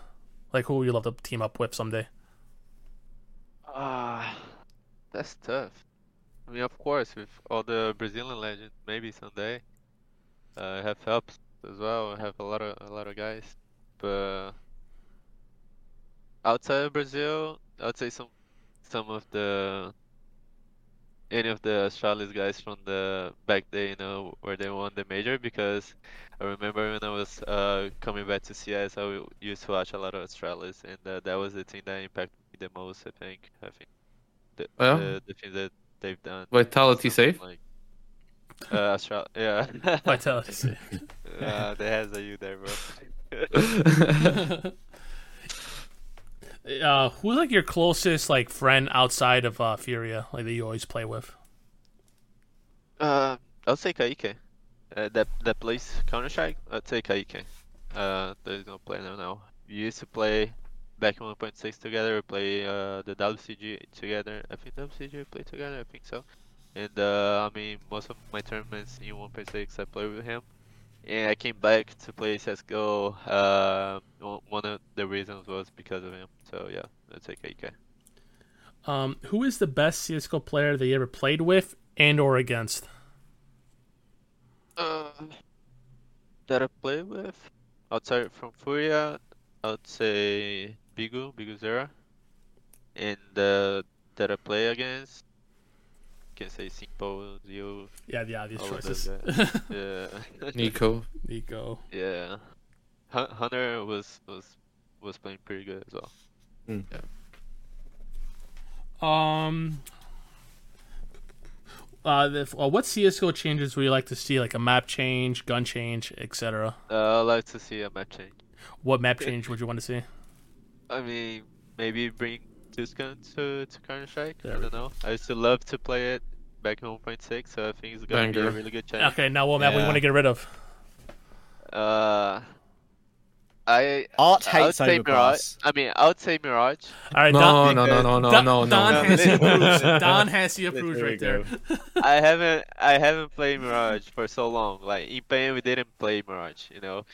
Like who you love to team up with someday? Ah, that's tough. I mean, of course, with all the Brazilian legends, maybe someday. Uh, I have helps as well. I have a lot of a lot of guys, but outside of Brazil, I'd say some some of the any of the Astralis guys from the back day, you know, where they won the major because I remember when I was uh, coming back to CS, I used to watch a lot of Astralis, and uh, that was the thing that impacted me the most. I think. I think the Yeah. the, the thing that they've done. Vitality safe. Like, uh, Astral, yeah. Vitality save. [laughs] uh, that has a U there, bro. [laughs] [laughs] uh, who's like your closest like friend outside of uh, Furia, like that you always play with? Uh, I'll say Kaike. Uh, that that plays Counter Strike. I'll say Kaike. Uh, there's no now. now. We used to play back in 1.6 together. We play uh the WCG together. I think WCG we play together. I think so. And uh, I mean, most of my tournaments in 1.6 I play with him. And I came back to play CS:GO. Uh, one one of the reasons was because of him. So yeah, I'll say Kaike. Um, who is the best CS:GO player that you ever played with and or against? Uh, that I play with outside from Furia, I would say Bigu, biguzera. And uh, that I play against, can say s1mple, ZywOo, Yeah, the obvious all choices. [laughs] yeah, NiKo. NiKo. yeah. Hunter was was was playing pretty good as well. yeah Um. Uh, the, uh, what CS:GO changes would you like to see, like a map change, gun change, etc.? Uh, I'd like to see a map change. What map change would you want to see? I mean, maybe bring Tuscan to to Counter Strike. There I don't know. I used to love to play it back in 1.6, so I think it's gonna be a Banger. really good change. Okay, now what map we want to get rid of? Uh, I Art I would hates say Mirage. I mean, I would say Mirage. All right, No, Don, no, no, no, no, Don, no, Don no. has No. approves. Don has [laughs] the approves There right [laughs] there. I haven't I haven't played Mirage for so long. Like in Pain, we didn't play Mirage, you know.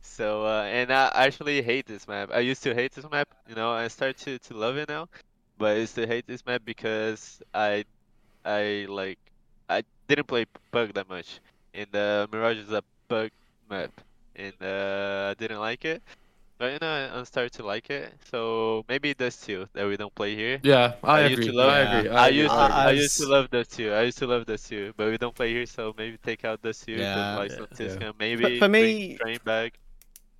So uh, and I actually hate this map. I used to hate this map, you know. I start to to love it now, but I used to hate this map because I I like I didn't play Bug that much, and uh, Mirage is a bug map, and uh, I didn't like it. But you know, I- I'm starting to like it. So maybe those two that we don't play here. Yeah, I, I used agree. to love- I agree. I, I, used to, I- I, I used to love those two. I used to love those two, but we don't play here, so maybe take out those two. Yeah. Yeah, like Yeah. some Yeah. Maybe for bring me- train back.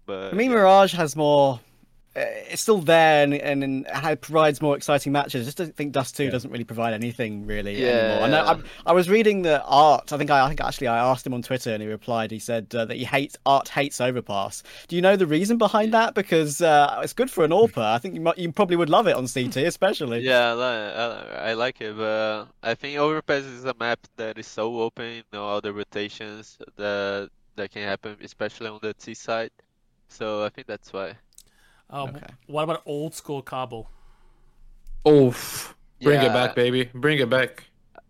But For me, yeah. Mirage has more. Uh, It's still there and, and, and it provides more exciting matches. I just don't think Dust 2 Yeah. doesn't really provide anything really Yeah. anymore. I, know, I, I was reading the art. I think I, I think actually I asked him on Twitter and he replied. He said uh, that he hates art hates Overpass. Do you know the reason behind that? Because uh, it's good for an AWPer. I think you might, you probably would love it on CT, especially. Yeah, I, I, I like it, but I think Overpass is a map that is so open, you know, all the rotations that that can happen, especially on the T side. So I think that's why. Um, Okay. What about old school Cobble? Oof. Bring it back, baby. Bring it back.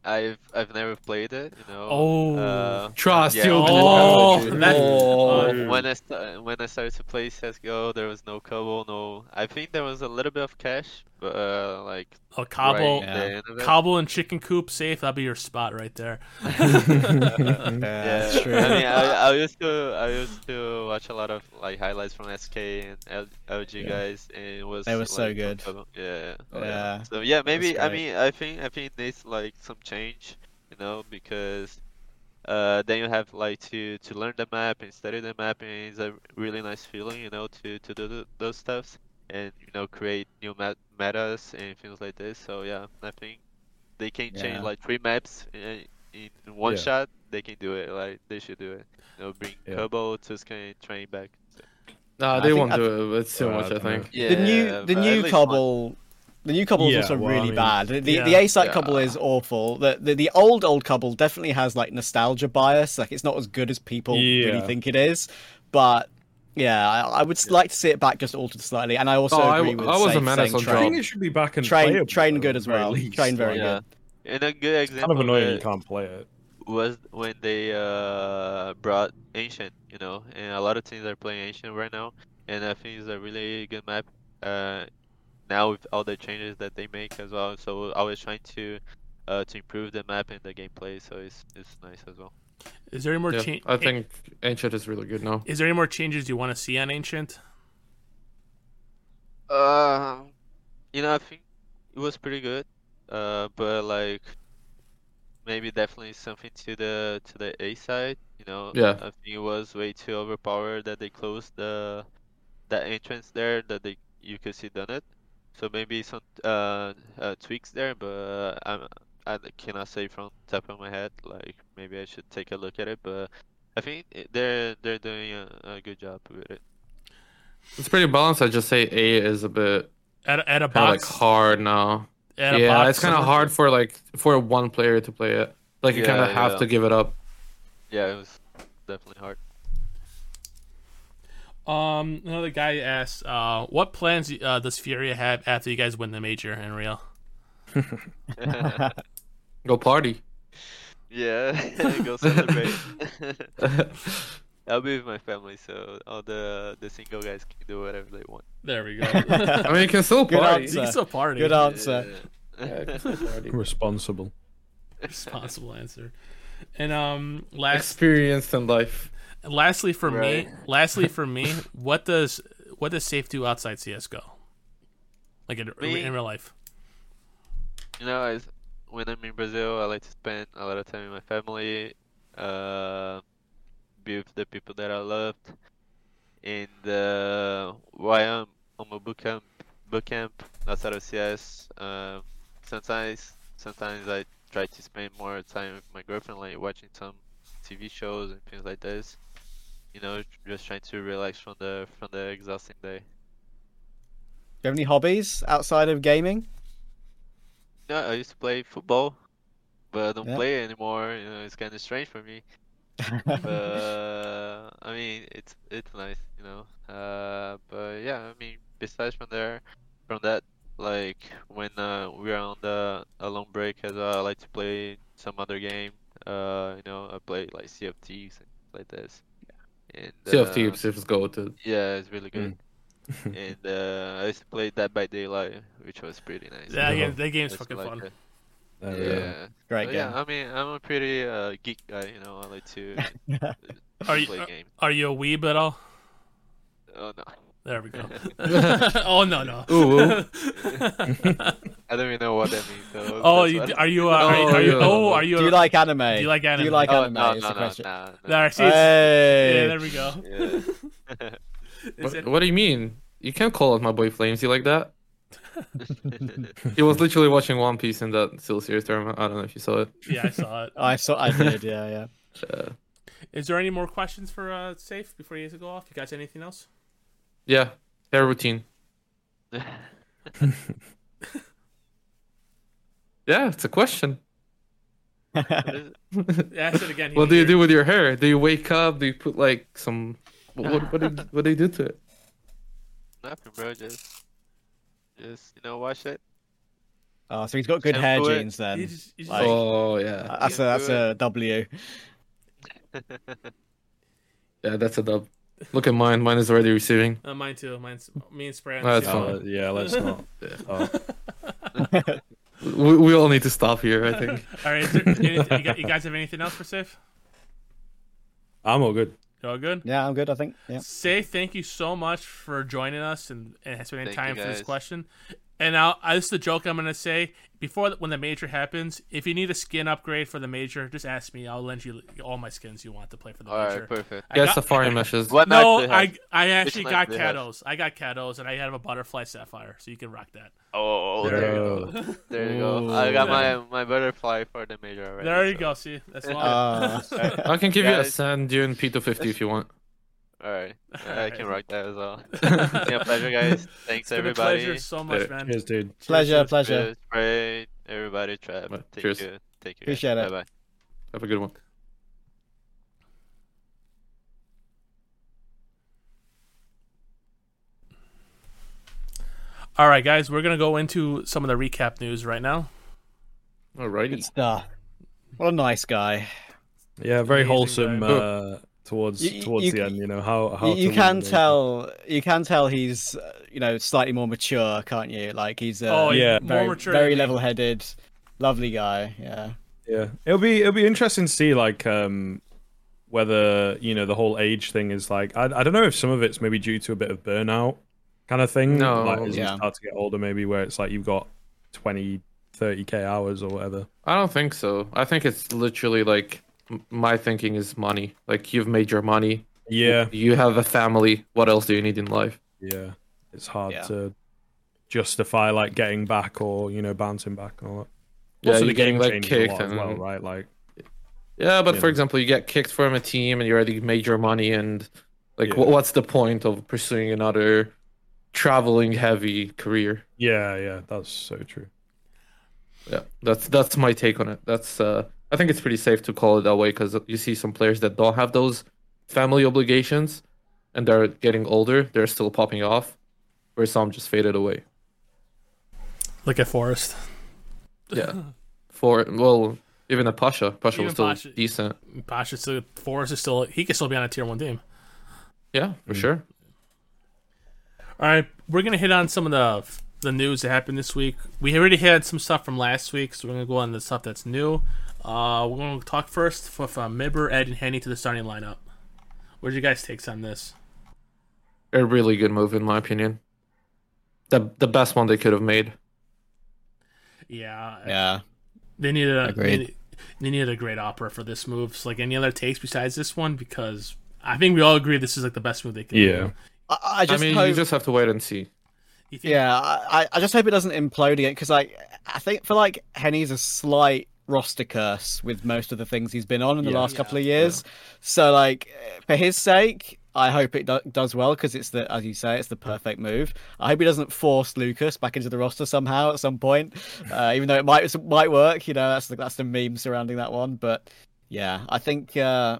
I've I've never played it, you know. Oh. uh, Trust Yeah. you. Oh, that- Oh. uh, when I sta- when I started to play CS:GO, there was no Cobble, no. I think there was a little bit of Cache, but uh, like A Cobble, right at the end of it. Cobble and Chicken Coop saffee. That'd be your spot right there. [laughs] [laughs] Yeah, Yeah, that's true. I mean, I, I used to I used to watch a lot of like highlights from SK and L, LG Yeah. guys, and it was They were so good. Cobble. Yeah. Yeah. So yeah, maybe I mean I think I think it needs like some change, you know, because uh then you have like to to learn the map and study the map and it's a really nice feeling, you know, to to do th- those stuffs and you know create new met- metas and things like this. So yeah, I think they can change like three maps in, in one Yeah. shot. They can do it. Like they should do it. You know, bring Yeah. Cobble, Tuscan, and Train back. So, Nah, they think won't I- do it. It's too Uh, much, I I think. yeah, the new the new least one. cobble the new cobble is Yeah, also well, I really mean- bad the, the, Yeah. the a site Yeah. cobble is awful the, the the old old cobble definitely has like nostalgia bias like it's not as good as people really think it is but yeah i, I would s like to see it back just altered slightly and i also Oh, agree w- with I was a menace saying on I think it should be back and train playable, train good as well least. train very Yeah. good And a good example, Kind example of annoying of you can't play it. was when they uh brought Ancient, you know, and a lot of teams are playing Ancient right now, and I think it's a really good map. Uh, now with all the changes that they make as well, so I was trying to uh to improve the map and the gameplay, so it's it's nice as well. Is there any more Yeah, change? I think Ancient is really good now. Is there any more changes you want to see on Ancient? Uh, you know, I think it was pretty good. Uh, but like, maybe definitely something to the to the A side. You know, Yeah. I think it was way too overpowered that they closed the that entrance there that they you could see done it. So maybe some uh, uh tweaks there, but I'm I cannot say from top of my head. Like maybe I should take a look at it, but I think they're they're doing a, a good job with it. It's pretty balanced. I just say A is a bit At, at a kind of like hard now. at Yeah, it's kind of hard for like for one player to play it. Like you kind of have yeah. to give it up. Yeah, it was definitely hard. Um, another guy asked, uh, what plans uh, does Furia have after you guys win the major in Rio? [laughs] Go party. Yeah, [laughs] go [laughs] celebrate. I'll be with my family, so all the the single guys can do whatever they want. There we go. I mean, you can still Good party. you can still party. Good answer. Yeah, you party. Responsible. Responsible answer. And um, last, experience in life. lastly for Right. me, lastly for me, what does what does saffee do outside CS:GO? Like in, in real life. You know, when I'm in Brazil, I like to spend a lot of time with my family, uh, be with the people that I loved, and uh, while I'm on my boot camp, boot camp outside of CS, um, sometimes sometimes I try to spend more time with my girlfriend, like watching some TV shows and things like this. You know, just trying to relax from the from the exhausting day. Do you have any hobbies outside of gaming? No, I used to play football, but I don't Yeah. play anymore. You know, it's kind of strange for me. But I mean, it's it's nice, you know. Uh, but yeah, I mean, besides from there, from that, like when uh, we're on the a long break as well, I like to play some other game. Uh, you know, I play like Thieves and like this. And Sea of uh, it's go to. Yeah, it's really good. [laughs] and uh, I used to play Dead by Daylight, which was pretty nice. Yeah, Oh. yeah, that game's fucking like fun. it. There we. Yeah. Great But game. yeah, I mean, I'm a pretty uh, geek guy, you know. I like to uh, [laughs] Are you- play games. Are you a weeb at all? Oh no, There we go. [laughs] oh no no. Ooh. I don't even know what that means. So oh, you, are you? Uh, are, you- are you? yeah. Oh, are you? Do you like anime? Do you like anime? Do you like Oh anime? no, is no, the no, question. nah, nah. There, see, Hey. yeah, there we go. Yeah. Is What, it- what do you mean? You can't call out my boy Flamesy like that? [laughs] He was literally watching One Piece in that Steel Series tournament. I don't know if you saw it. yeah, I saw it. [laughs] I saw. I did. Yeah, yeah. Uh, Is there any more questions for uh, Safe before you guys go off? You guys anything else? yeah, hair routine. [laughs] Yeah, it's a question. Ask it again. what do you do with your hair? Do you wake up? Do you put like some? What what what do, what do do to it? [laughs] Nothing, bro. Just, just you know, wash it. Oh, so he's got good Shampoo hair it. genes then. You just, you just Like- Oh yeah, That's a that's a W. [laughs] yeah, that's a dub. Look at mine. Mine is already receiving. uh, mine too. Mine's me and Spray. on Oh, the that's same fine. Uh, yeah, let's not. [laughs] Oh. We, we all need to stop here. I think. All right. Is there, anything, you, gu- you guys have anything else for Safe? I'm all good. You all good? Yeah, I'm good. I think. Yeah. Say thank you so much for joining us and, and spending Thank time for this question. And now, this is the joke I'm gonna say before the, when the major happens. If you need a skin upgrade for the major, just ask me. I'll lend you all my skins you want to play for the All major. right, perfect. I Get got- safari [laughs] meshes. What No, knife I? I actually knife got do you have? Kados. I got Kados, and I have a butterfly sapphire, so you can rock that. Oh, there you go. Yo. There you go. I got my my butterfly for the major already. there you so- go. See, that's [laughs] why. Uh, I can give you a Guys. sand dune P250 if you want. All right, [laughs] I Alright. can rock that as well. [laughs] yeah, pleasure, guys. [laughs] Thanks It's been a everybody. pleasure so much, man. Cheers, dude. pleasure, pleasure. Cheers, Spray, everybody, Trap. Right, Take cheers. care. Take care. Appreciate it. Bye bye. Have a good one. All right, guys, we're gonna go into some of the recap news right now. Alrighty. Good stuff. What a nice guy. Yeah, very Amazing wholesome guy. uh, towards You- towards you- the end. You know how how You, you can win the- tell. You can tell he's uh, you know slightly more mature, can't you? Like he's uh, Oh, yeah. more mature very level-headed, lovely guy. Yeah. Yeah, it'll be it'll be interesting to see like um whether you know the whole age thing is like I I don't know if some of it's maybe due to a bit of burnout kind of thing. No, like as yeah. you start to get older, maybe where it's like you've got 20, 30k hours or whatever. I don't think so. I think it's literally like m- my thinking is money. Like you've made your money. Yeah, You have a family. What else do you need in life? yeah. It's hard Yeah. to justify like getting back or you know bouncing back and all that. Yeah, also, you're the game getting like changes a kicked lot as and well, right? Like, yeah, but for Yeah. example, you get kicked from a team and you already made your money, and like, Yeah. what's the point of pursuing another traveling heavy career? yeah, yeah, that's so true. Yeah, that's that's my take on it. That's uh, I think it's pretty safe to call it that way because you see some players that don't have those family obligations, and they're getting older. They're still popping off, where some just faded away. Look at f0rest. Yeah, for well, even a Pasha, Pasha Even was still Pasha- decent. Pasha still f0rest is still he can still be on a tier one team. Yeah, for Mm. sure. All right, we're gonna hit on some of the the news that happened this week. We already had some stuff from last week, so we're gonna go on the stuff that's new. Uh, we're gonna talk first with uh, MIBR, Ed, and HEN1 to the starting lineup. What's your guys' takes on this? A really good move, in my opinion. The the best one they could have made. Yeah, Yeah. they needed a Agreed. they, they needed a great AWPer for this move. So, like any other takes besides this one, because I think we all agree this is like the best move they could. Yeah. do. I, I I just mean, hope. you just have to wait and see. Think, Yeah, I, I just hope it doesn't implode again because I, I think for like HEN1's a slight roster curse with most of the things he's been on in the Yeah. last Yeah, couple of years. So like for his sake, I hope it do- does well because it's the as you say, it's the perfect move. I hope he doesn't force Lucas back into the roster somehow at some point, [laughs] uh, even though it might it might work. You know, that's the, that's the meme surrounding that one. But yeah, I think uh,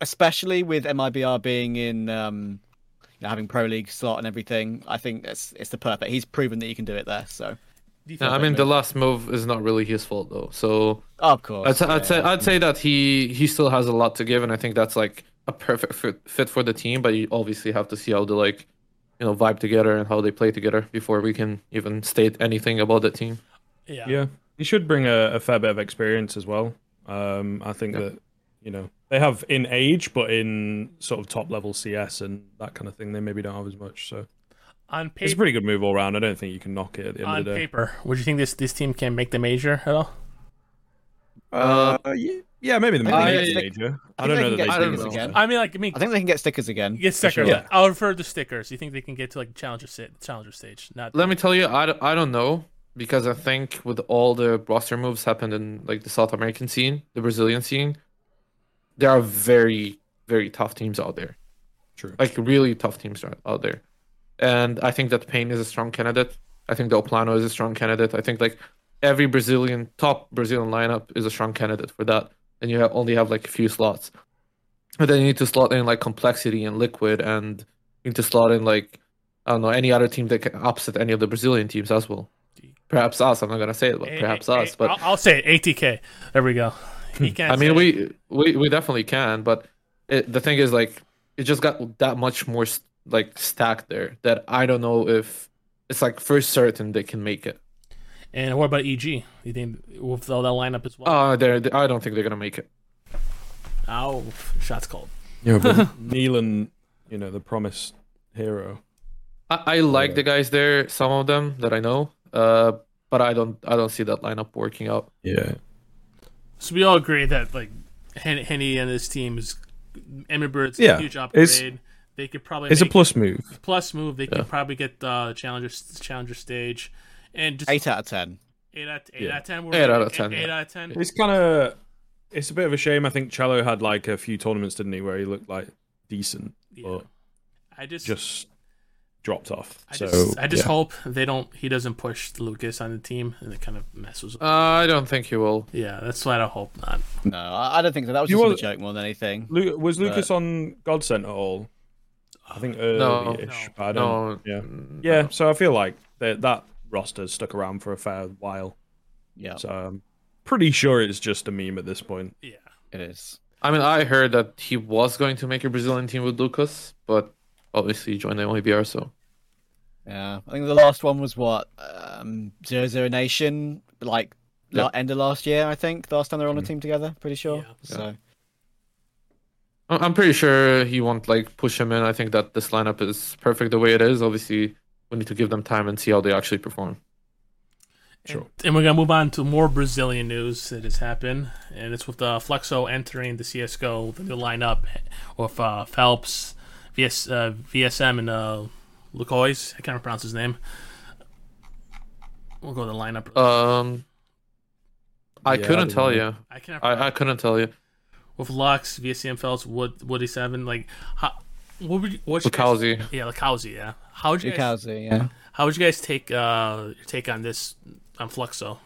especially with MIBR being in. Um, you know, having pro league slot and everything, I think it's it's the perfect. He's proven that he can do it there. So, do you Yeah, think I mean, the last move is not really his fault though. So of course, I'd, I'd say I'd say that he he still has a lot to give, and I think that's like a perfect fit, fit for the team. But you obviously have to see how they like, you know, vibe together and how they play together before we can even state anything about the team. yeah. Yeah, he should bring a, a fair bit of experience as well. Um, I think Yeah. that you know they have in age, but in sort of top level CS and that kind of thing, they maybe don't have as much. So on it's a pretty good move all around. I don't think you can knock it at the end on of the day. paper, would you think this this team can make the major at all? Uh, yeah, yeah, maybe the I- major. major. I, I don't think know they that can they get do stickers well. again. I mean, like I mean, I think they can get stickers again. get stickers. sure. Yeah. I'll refer to stickers. You think they can get to like challenger sta- challenger stage? Not Let me tell you, I, don't- I don't know because I think with all the roster moves happened in like the South American scene, the Brazilian scene, there are very very tough teams out there. True. like really tough teams are out there. And I think that paiN is a strong candidate. I think the O Plano is a strong candidate. I think like every Brazilian top Brazilian lineup is a strong candidate for that. And you have, only have like a few slots. And then you need to slot in like complexity and liquid, and you need to slot in like I don't know any other team that can upset any of the Brazilian teams as well. Perhaps us. I'm not gonna say it, but A- perhaps A- us. But I'll, I'll say it, ATK. There we go. He hmm. can't I mean, we, we we definitely can, but it, the thing is, like, it just got that much more like stacked there that I don't know if it's like for certain they can make it. And what about EG? You think with all that lineup as well? Uh, they're, they I don't think they're gonna make it. oh, shots called. Yeah, but [laughs] Neelan, you know, the promised hero. I, I like the guys there, some of them that I know, uh, but I don't I don't see that lineup working out. Yeah. So we all agree that like Hen- HEN1 and his team is MIBR's Yeah, a huge upgrade. It's- they could probably It's a make- plus move. plus move. They Yeah. could probably get uh, the challenger challenger stage, and just Eight out of ten. eight out eight Yeah. out of ten. we're- Eight out of 10, Eight, yeah. out of ten. It's kind of, it's a bit of a shame. I think chelo had like a few tournaments, didn't he, where he looked like decent, Yeah. but I just, just dropped off. I so just, I just yeah. hope they don't. He doesn't push Lucas on the team, and it kind of messes. up. Uh, I don't think he will. yeah, that's what I hope not. No, I, I don't think so. That was You just a joke more than anything. Lu- was Lucas on Godsent at all? I think early-ish, no. but I don't. No, Yeah, mm, yeah. no. So I feel like that that roster's stuck around for a fair while. Yeah, So I'm pretty sure it's just a meme at this point. Yeah, it is. I mean, I heard that he was going to make a Brazilian team with Lucas, but obviously he joined the OEBR, so Yeah, I think the last one was what um, Zero Zero Nation, like Yeah. la- end of last year. I think the last time they were on a team together. Pretty sure. Yeah. So I- I'm pretty sure he won't like push him in. I think that this lineup is perfect the way it is. Obviously, we need to give them time and see how they actually perform. Sure. And we're gonna move on to more Brazilian news that has happened, and it's with uh, Fluxo entering the CS:GO, the new lineup with uh, felps, VS, uh, VSM, and uh, Lucaozy. I can't pronounce his name. We'll go to the lineup. Um, I Yeah, couldn't don't tell know. you. I can't. I, I couldn't tell you. With Lux, VSM, felps, Wood, Woody Seven. Like, how, what would you? What's your guys- Lukowski. Yeah, Lukowski. Yeah. How would you guys? Dukazi, yeah. How would you guys take uh your take on this on Fluxo?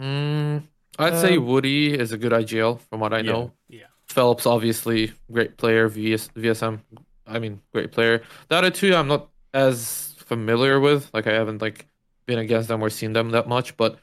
Mm, I'd say Um, Woody is a good IGL from what I Yeah. know. Yeah. felps, obviously, great player. VS, VSM, I mean, great player. The other two, I'm not as familiar with. Like, I haven't like been against them or seen them that much. But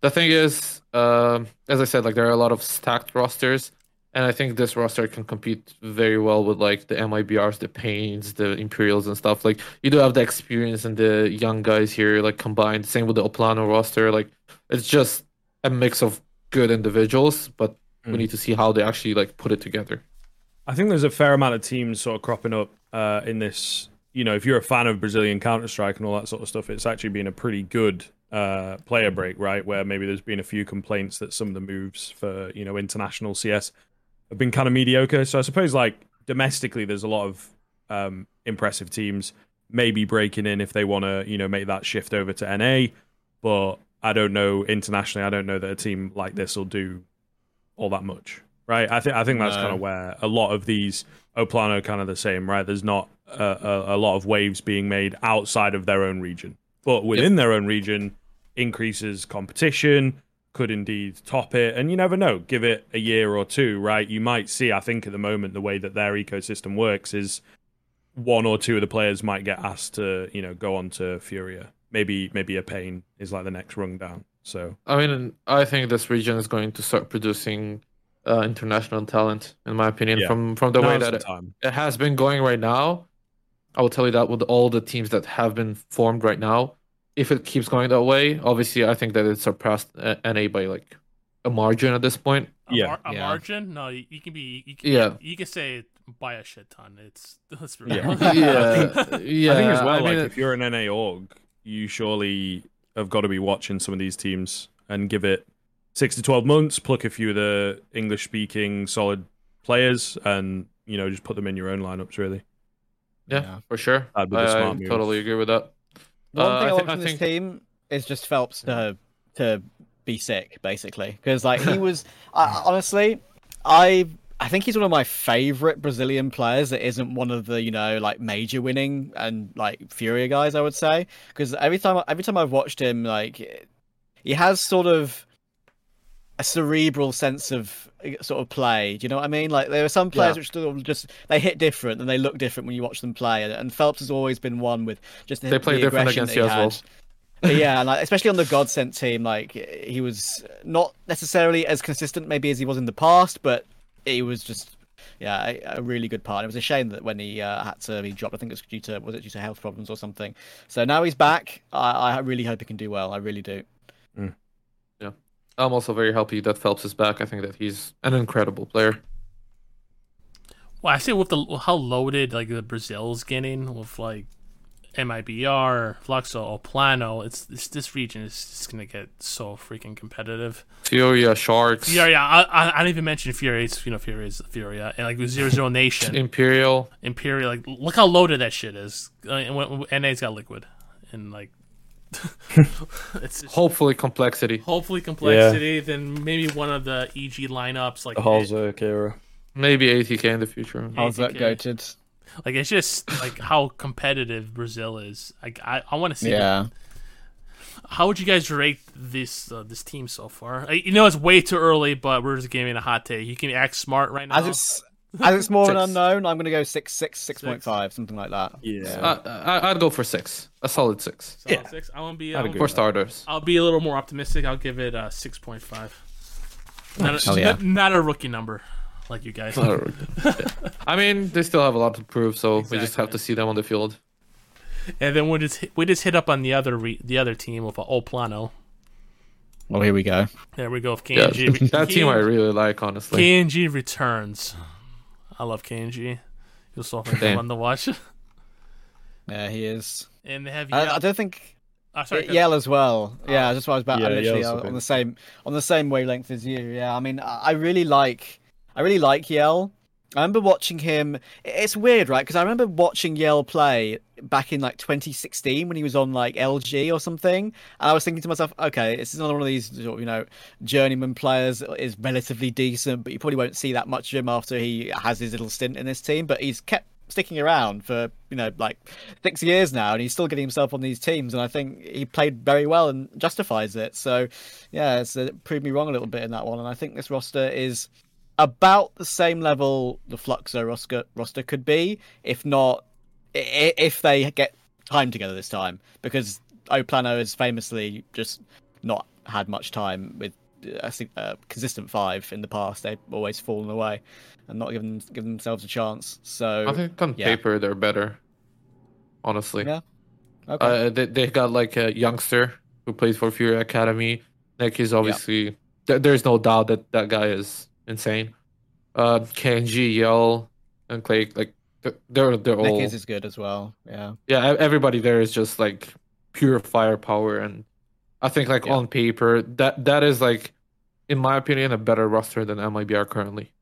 the thing is, um, as I said, like there are a lot of stacked rosters, and I think this roster can compete very well with like the MIBRs, the paiNs, the Imperials, and stuff. Like, you do have the experience and the young guys here, like combined. Same with the O Plano roster. Like, it's just a mix of good individuals, but we Mm. need to see how they actually like put it together. I think there's a fair amount of teams sort of cropping up uh, in this. You know, if you're a fan of Brazilian Counter Strike and all that sort of stuff, it's actually been a pretty good uh, player break, right? Where maybe there's been a few complaints that some of the moves for you know international CS have been kind of mediocre. So I suppose like domestically, there's a lot of um, impressive teams maybe breaking in if they want to you know make that shift over to NA, but I don't know internationally. I don't know that a team like this will do all that much, right? I think I think that's No. kind of where a lot of these O Plano are kind of the same, right? There's not a, a, a lot of waves being made outside of their own region, but within their own region, increases competition could indeed top it, and you never know. Give it a year or two, right? You might see. I think at the moment the way that their ecosystem works is one or two of the players might get asked to you know go on to Furia. Maybe maybe a pain is like the next rung down. So I mean, I think this region is going to start producing uh, international talent, in my opinion, Yeah. from from the way that it, it has been going right now. I will tell you that with all the teams that have been formed right now, if it keeps going that way, obviously, I think that it surpassed uh, NA by like a margin at this point. A, Yeah. mar- a Yeah. margin? No, you, you can be. You can, Yeah. You can say by a shit ton. It's [laughs] let's be Yeah. real. [laughs] yeah, yeah. I think [laughs] as well, I like mean, if you're an NA org, you surely have got to be watching some of these teams and give it six to twelve months, pluck a few of the English speaking solid players, and you know just put them in your own lineups. Really, yeah, Yeah. for sure. That'd be I, I totally agree with that. One Uh, thing I, I want thi- I from this think- team is just felps to to be sick, basically, because like he [laughs] was. I, honestly, I I think he's one of my favorite Brazilian players that isn't one of the you know like major winning and like Furia guys. I would say because every time every time I've watched him, like he has sort of a cerebral sense of sort of play. Do you know what I mean? Like there are some players Yeah. which just they hit different and they look different when you watch them play. And, felps has always been one with just the, They play the different against as well. yeah, and like, especially on the Godsent team, like he was not necessarily as consistent maybe as he was in the past, but he was just yeah a, a really good part. It was a shame that when he uh, had to be dropped, I think it was due to was it due to health problems or something. So now he's back. I, I really hope he can do well. I really do. I'm also very happy that felps is back. I think that he's an incredible player. Well, I say with the how loaded like the Brazil's getting with like MIBR, Fluxo, O Plano, it's, it's this region is just gonna get so freaking competitive. Furia, Sharks, Yeah, yeah. I, I, I didn't even mention Fury. It's you know Fury is Furia and like Zero Zero Nation, Imperial. Imperial. Like look how loaded that shit is. Uh, and when NA's got liquid and like [laughs] it's just, Hopefully, complexity. hopefully complexity. Then maybe one of the EG lineups like the Halzerk era. Maybe ATK in the future. Yeah. How's that ATK. goated? Like it's just like how competitive Brazil is. Like I, I want to see. Yeah. How would you guys rate this uh, this team so far? I, you know it's way too early, but we're just giving a hot take. You can act smart right now. As it's as it's more an unknown, I'm gonna go six six six point five something like that. Yeah. I, I, I'd go for six. A solid six. Solid yeah. six. I want to be. I'd I'll, For starters. I'll be a little more optimistic. I'll give it a six point five. Not, a, Oh, yeah. not, not a rookie number like you guys. [laughs] I mean, they still have a lot to prove, so we just have to see them on the field. And then we just hit, we just hit up on the other re, the other team with uh, O Plano. Well, here we go. There we go. With Yeah, KNG. [laughs] that team I really like, honestly. KNG returns. I love KNG. You'll so fun Damn. to watch. Yeah, he is. And they have I, I don't think Uh, sorry, Y- yel as well. Yeah, that's what I was about. Yeah, I literally yel's on the same on the same wavelength as you. Yeah, I mean, I I really like, I really like yel. I remember watching him. It's weird, right? Because I remember watching yel play back in like 2016 when he was on like LG or something, and I was thinking to myself, okay, this is another one of these, you know, journeyman players is relatively decent, but you probably won't see that much of him after he has his little stint in this team. But he's kept sticking around for you know like six years now, and he's still getting himself on these teams. And I think he played very well and justifies it. So yeah, it's uh, proved me wrong a little bit in that one. And I think this roster is about the same level the Fluxo roster roster could be, if not if they get time together this time, because O Plano has famously just not had much time with a sig- a consistent five in the past. They've always fallen away and not given given themselves a chance. So I think on yeah. paper they're better. Honestly, Yeah. okay, uh, they they got like a youngster who plays for Fury Academy. Nick is obviously there, there's no doubt that that guy is insane. Uh, KNG, yel, and Clay, like they're they're, they're Nick is is good as well. Yeah, yeah. Everybody there is just like pure firepower, and I think like Yeah. on paper that that is like, in my opinion, a better roster than MIBR currently.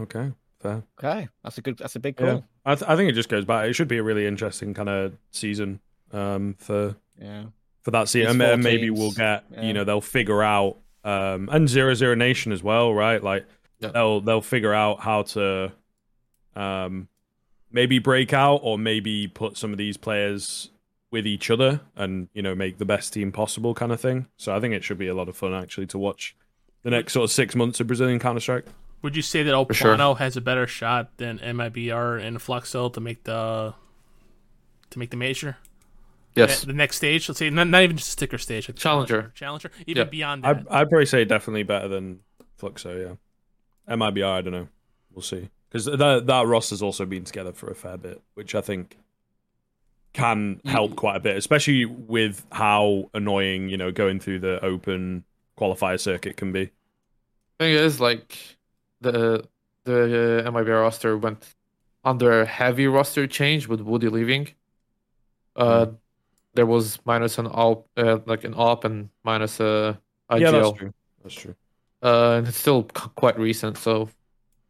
Okay, fair. okay, that's a good, that's a big call. Yeah, I, th- I think it just goes back. It should be a really interesting kind of season um, for Yeah, for that season, and, and maybe we'll get yeah. you know they'll figure out um, and zero zero nation as well, right? Like Yeah. they'll they'll figure out how to um, maybe break out or maybe put some of these players with each other and you know make the best team possible, kind of thing. So I think it should be a lot of fun actually to watch the next sort of six months of Brazilian Counter Strike. Would you say that O Plano sure. has a better shot than MIBR and Fluxo to make the to make the major? Yes, The next stage, let's say not, not even just a sticker stage, like the Challenger. challenger, even Yeah. beyond I that. I'd probably say definitely better than Fluxo. Yeah, MIBR. I don't know. We'll see because that that roster's also been together for a fair bit, which I think can help quite a bit, especially with how annoying you know going through the open qualifier circuit can be. thing is like the the uh, MIBR roster went under a heavy roster change with Woody leaving. Uh, there was minus an op, uh, like an op and minus a IGL. Yeah, that's true. That's true. Uh, and it's still c- quite recent, so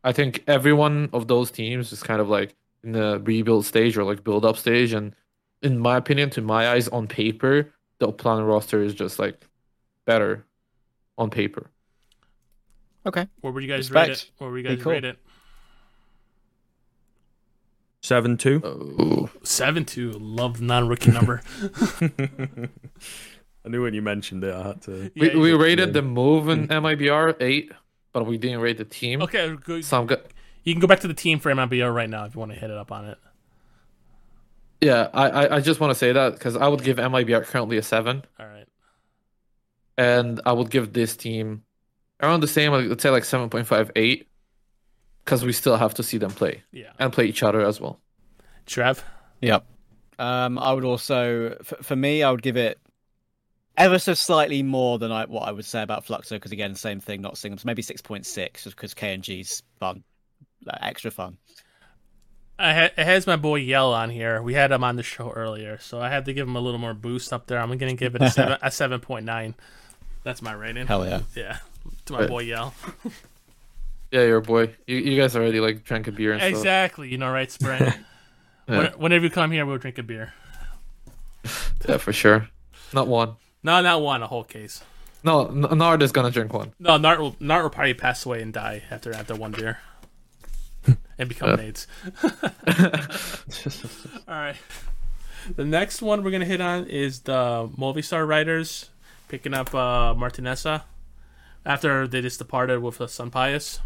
I think every one of those teams is kind of like in the rebuild stage or like build up stage. And in my opinion, to my eyes, on paper, the O Plano roster is just like better on paper. Okay, Where would you guys rate it? Respect. Where would you guys cool. rate it? Seven two. Oh. Seven two. Love the non-rookie number. [laughs] [laughs] I knew when you mentioned it, I had to. We, Yeah, we rated the move in MIBR eight, but we didn't rate the team. Okay, go, So I'm go- you can go back to the team for MIBR right now if you want to hit it up on it. yeah, I, I, I just want to say that because I would give MIBR currently a seven, All right. and I would give this team around the same, let's say like 7.58, because we still have to see them play Yeah. and play each other as well. Trev. Yep. Um, I would also, for, for me, I would give it ever so slightly more than I, what I would say about Fluxo, because again, same thing, not singles, maybe six point six, just because KNG's fun, like, extra fun. I ha- it has my boy yel on here. We had him on the show earlier, so I had to give him a little more boost up there. I'm gonna give it a [laughs] seven, a seven point nine. That's my rating. Hell yeah. Yeah, to my Right. boy yel. [laughs] Yeah, your boy. You, you guys already like drank a beer and stuff. Exactly. You know, right, Spring. [laughs] Yeah. When, whenever you come here, we'll drink a beer. Yeah, for sure. Not one. No, not one, a whole case. No, N- Nart is gonna drink one. No, Nart will Nart will probably pass away and die after after one beer, [laughs] and become Uh. an AIDS. [laughs] All right. The next one we're gonna hit on is the Movistar Riders picking up uh, Martinessa after they just departed with uh, SunPayus.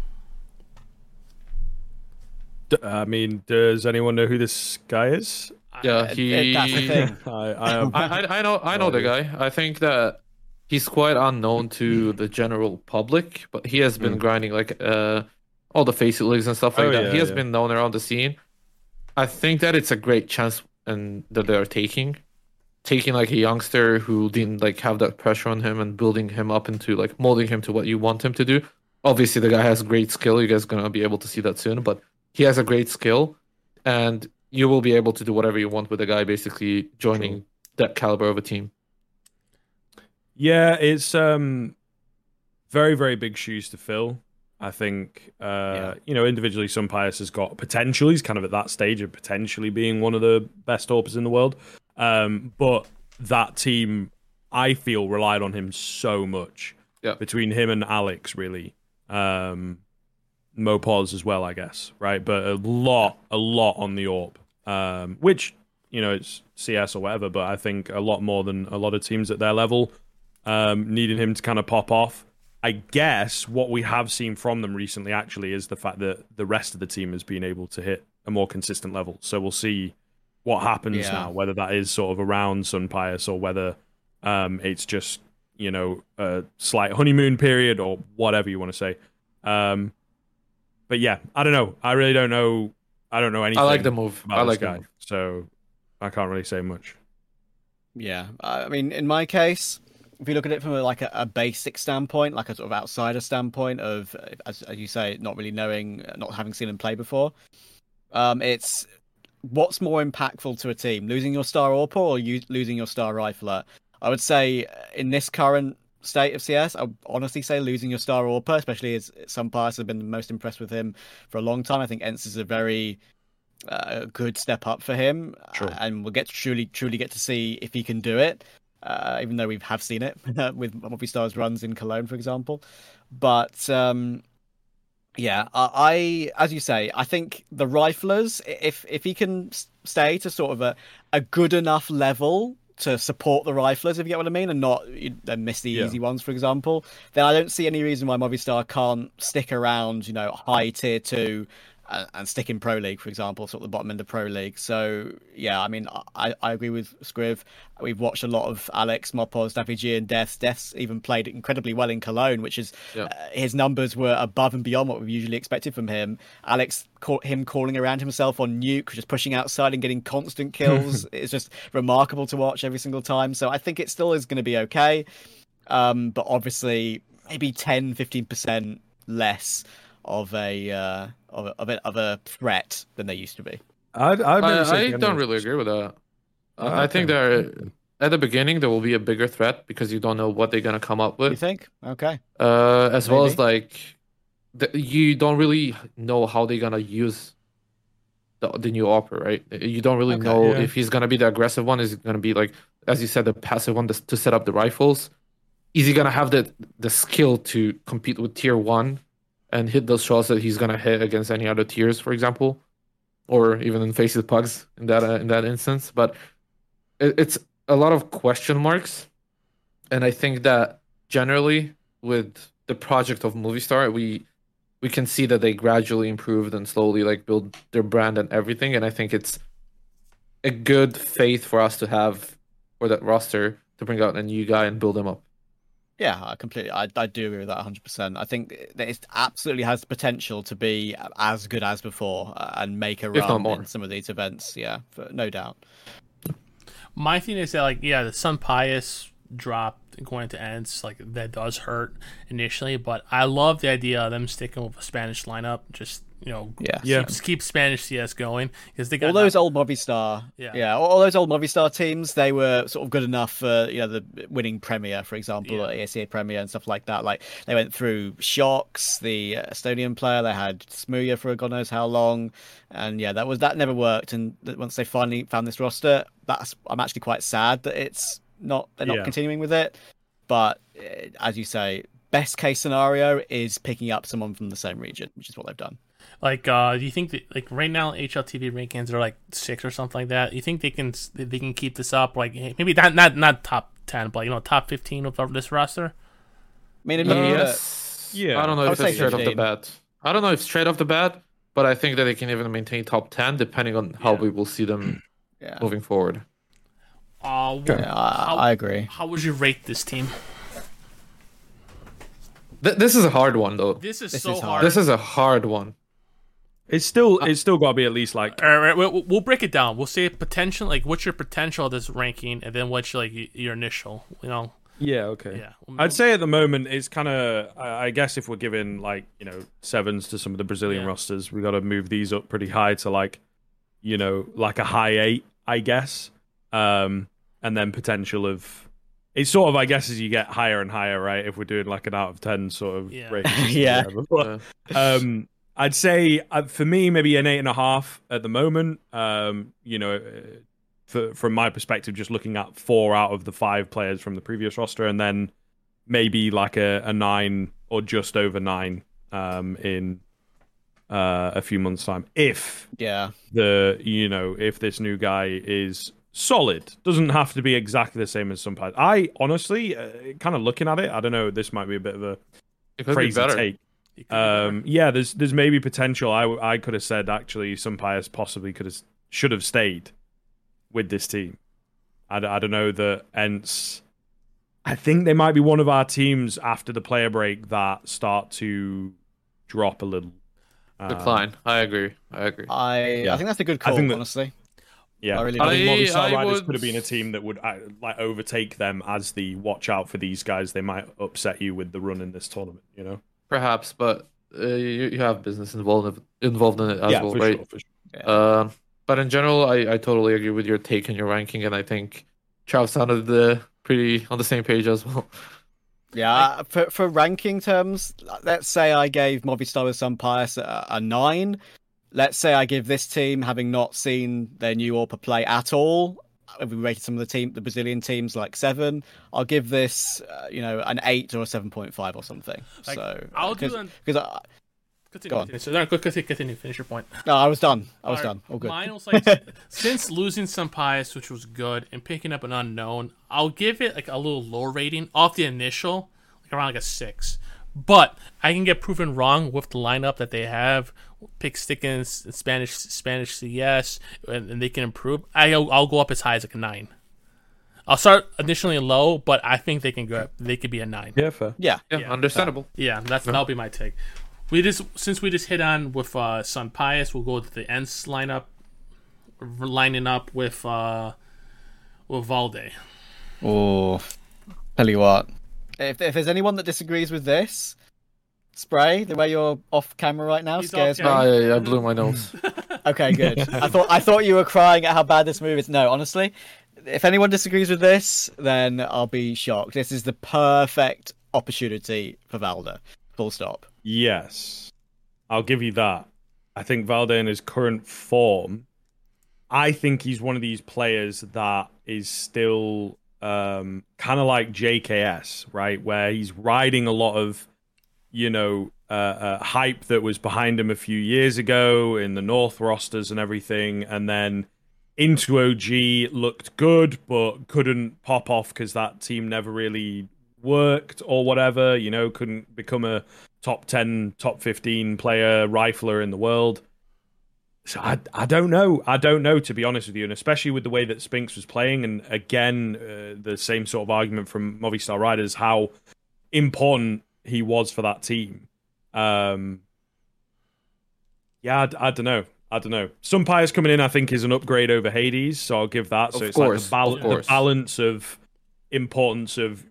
D- I mean, does anyone know who this guy is? Yeah, he. That's the thing. [laughs] I, I am. I, I I know I know the guy. I think that he's quite unknown to the general public, but he has been grinding like uh all the face leagues and stuff like Oh, that. yeah, he has yeah. been known around the scene. I think that it's a great chance and that they're taking taking like a youngster who didn't like have that pressure on him and building him up into like molding him to what you want him to do. Obviously the guy has great skill. You guys are gonna be able to see that soon, but he has a great skill and you will be able to do whatever you want with the guy basically joining that caliber of a team. Yeah, it's um very very big shoes to fill. I think uh Yeah. you know individually SunPayus has got potential. He's kind of at that stage of potentially being one of the best AWPers in the world. Um, but that team, I feel, relied on him so much. Yeah. Between him and Alex, really. Um, mopoz as well, I guess, right? But a lot, a lot on the orb, um, which you know it's CS or whatever. But I think a lot more than a lot of teams at their level um, needed him to kind of pop off. I guess what we have seen from them recently actually is the fact that the rest of the team has been able to hit a more consistent level. So we'll see what happens Yeah. now, whether that is sort of around SunPayus or whether um, it's just you know a slight honeymoon period or whatever you want to say. Um, but yeah, I don't know. I really don't know. I don't know anything. I like the move. about I this like the guy, move. so I can't really say much. Yeah, I I mean, in my case, if you look at it from a, like a, a basic standpoint, like a sort of outsider standpoint of, as, as you say, not really knowing, not having seen him play before, um, it's what's more impactful to a team: losing your star AWPer or you losing your star rifler. I would say uh, in this current state of CS, I honestly say losing your star AWPer, especially as some players have been most impressed with him for a long time. I think ENCE is a very uh, good step up for him, Sure. and we'll get to truly truly get to see if he can do it. Uh, even though we have seen it [laughs] with Movistar's runs in Cologne, for example, but um, yeah, I, I as you say, I think the riflers, if if he can stay to sort of a, a good enough level to support the riflers, if you get what I mean, and not miss the Yeah. easy ones, for example, then I don't see any reason why Movistar can't stick around, you know, high tier two and, and stick in Pro League, for example, sort of the bottom end of Pro League. So yeah, I mean, I, I agree with skriv. We've watched a lot of Alex, mopoz, Daffy G, and DeathZz. DeathZz even played incredibly well in Cologne, which is Yeah. uh, his numbers were above and beyond what we usually expected from him. Alex caught him calling around himself on nuke, just pushing outside and getting constant [laughs] kills. it's just remarkable to watch every single time. So I think it still is going to be okay. Um, but obviously, maybe 10, 15% less of a, uh, of a, of a, of a threat than they used to be. I'd, I'd I, I don't really agree with that. Oh, I I think okay. there at the beginning there will be a bigger threat because you don't know what they're gonna come up with. You think? Okay. Uh, as well as like, the, you don't really know how they're gonna use the the new offer, right? You don't really Okay, know yeah. if he's gonna be the aggressive one. Is he gonna be like, as you said, the passive one to, to set up the rifles? Is he gonna have the the skill to compete with tier one and hit those shots that he's gonna hit against any other tiers, for example, or even in face faces pugs in that uh, in that instance? But it, it's a lot of question marks, and I think that generally with the project of Movistar, we we can see that they gradually improved and slowly like build their brand and everything. And I think it's a good faith for us to have for that roster to bring out a new guy and build him up. Yeah, I completely. I, I do agree with that 100%. I think that it absolutely has the potential to be as good as before uh, and make a run more. in some of these events. Yeah, for, no doubt. My thing is that like yeah, the SunPayus drop going to ENCE like that does hurt initially, but I love the idea of them sticking with a Spanish lineup. Just you know, Yeah. Yeah. keep, keep Spanish CS going because they got all those old Movistar, Yeah. yeah, all, all those old Movistar teams, they were sort of good enough for you know the winning Premier, for example, Yeah. or ESEA Premier and stuff like that. Like they went through Shocks, the uh, Estonian player, they had smooya for God knows how long, and yeah, that was that never worked. And once they finally found this roster, that's I'm actually quite sad that it's not they're not Yeah. continuing with it. But uh, as you say, best case scenario is picking up someone from the same region, which is what they've done. Like, uh, do you think that like right now HLTV rankings are like six or something like that? You think they can they can keep this up? Like maybe not not not top ten, but you know top fifteen of this roster. I mean, it Uh, means that- yes. Yeah. I don't know I if it's straight off the bat. I don't know if straight off the bat, but I think that they can even maintain top ten depending on how Yeah. we will see them [clears throat] yeah, moving forward. Uh, wh- yeah I, How- I agree. how would you rate this team? Th- this is a hard one though. This is This so is hard. hard. This is a hard one. It's still it's still got to be at least like All right, we'll, we'll break it down. We'll say potential, like what's your potential of this ranking, and then what's like your initial, you know? yeah okay. Yeah, I'd say at the moment it's kind of I I guess if we're giving like you know sevens to some of the Brazilian Yeah. rosters, we got to move these up pretty high to like you know like a high eight, I guess. Um, and then potential of. It's sort of, I guess, as you get higher and higher, right? If we're doing like an out of ten sort of Yeah. rating [laughs] Yeah. But, um, I'd say uh, for me, maybe an eight and a half at the moment. Um, you know, uh, for, from my perspective, just looking at four out of the five players from the previous roster, and then maybe like a, a nine or just over nine um, in uh, a few months' time. If Yeah. the you know if this new guy is solid, doesn't have to be exactly the same as some players. I honestly, uh, kind of looking at it, I don't know. This might be a bit of a It could be crazy better. take. He could be better. Um, yeah, there's there's maybe potential. I I could have said actually some players possibly could have should have stayed with this team. I, I don't know that ENCE. I think they might be one of our teams after the player break that start to drop a little. Um, Decline. I agree. I agree. I Yeah. I think that's a good I call, think that- honestly. Yeah, I really I think do. Movistar I- I Riders would- could have been a team that would uh, like overtake them as the watch out for these guys. They might upset you with the run in this tournament. You know. Perhaps, but uh, you, you have business involved involved in it as yeah, well, right? sure, sure. Um, but in general, I, I totally agree with your take and your ranking, and I think Trav sounded uh, pretty on the same page as well. [laughs] Yeah, uh, for for ranking terms, let's say I gave Movistar with some bias a, a nine. Let's say I give this team, having not seen their new Orpa play at all, uh, we rated some of the team, the Brazilian teams like seven. I'll give this, uh, you know, an eight or a seven point five or something. Like, so I'll do because I, Continue, Go on. continue. So, no, continue, continue. Finish your point. no, I was done. I was Alright, done. All good. Mine was like [laughs] since losing SunPayus, which was good, and picking up an unknown, I'll give it like a little lower rating off the initial, like around like a six. But I can get proven wrong with the lineup that they have. Pick Stickens, Spanish Spanish CS, and, and they can improve. I'll, I'll go up as high as like a nine. I'll start initially low, but I think they can go. Up. They could be a nine. Yeah, fair. yeah, Yeah, Yeah. understandable. Yeah, that's that'll be my take. We just since we just hit on with uh SunPayus, we'll go to the ENCE lineup, lining up with uh with Valde. Oh, tell you what. If if there's anyone that disagrees with this, spray the way you're off camera right now He's scares off me. camera. I, I blew my nose. [laughs] Okay, good. [laughs] I thought I thought you were crying at how bad this movie is. No, honestly, if anyone disagrees with this, then I'll be shocked. This is the perfect opportunity for Valde. Full stop. Yes, I'll give you that. I think Valde in his current form, I think he's one of these players that is still um, kind of like JKS, right? Where he's riding a lot of, you know, uh, uh, hype that was behind him a few years ago in the North rosters and everything, and then into OG looked good, but couldn't pop off because that team never really worked or whatever. You know, couldn't become a top 10, top 15 player rifler in the world. So I, I don't know. I don't know, to be honest with you. And especially with the way that Spinx was playing. And again, uh, the same sort of argument from Movistar Riders, how important he was for that team. Um, yeah, I, don't know. I don't know. SunPayus coming in, I think, is an upgrade over Hades. So I'll give that. So Of it's course, like the, bal- the balance of importance of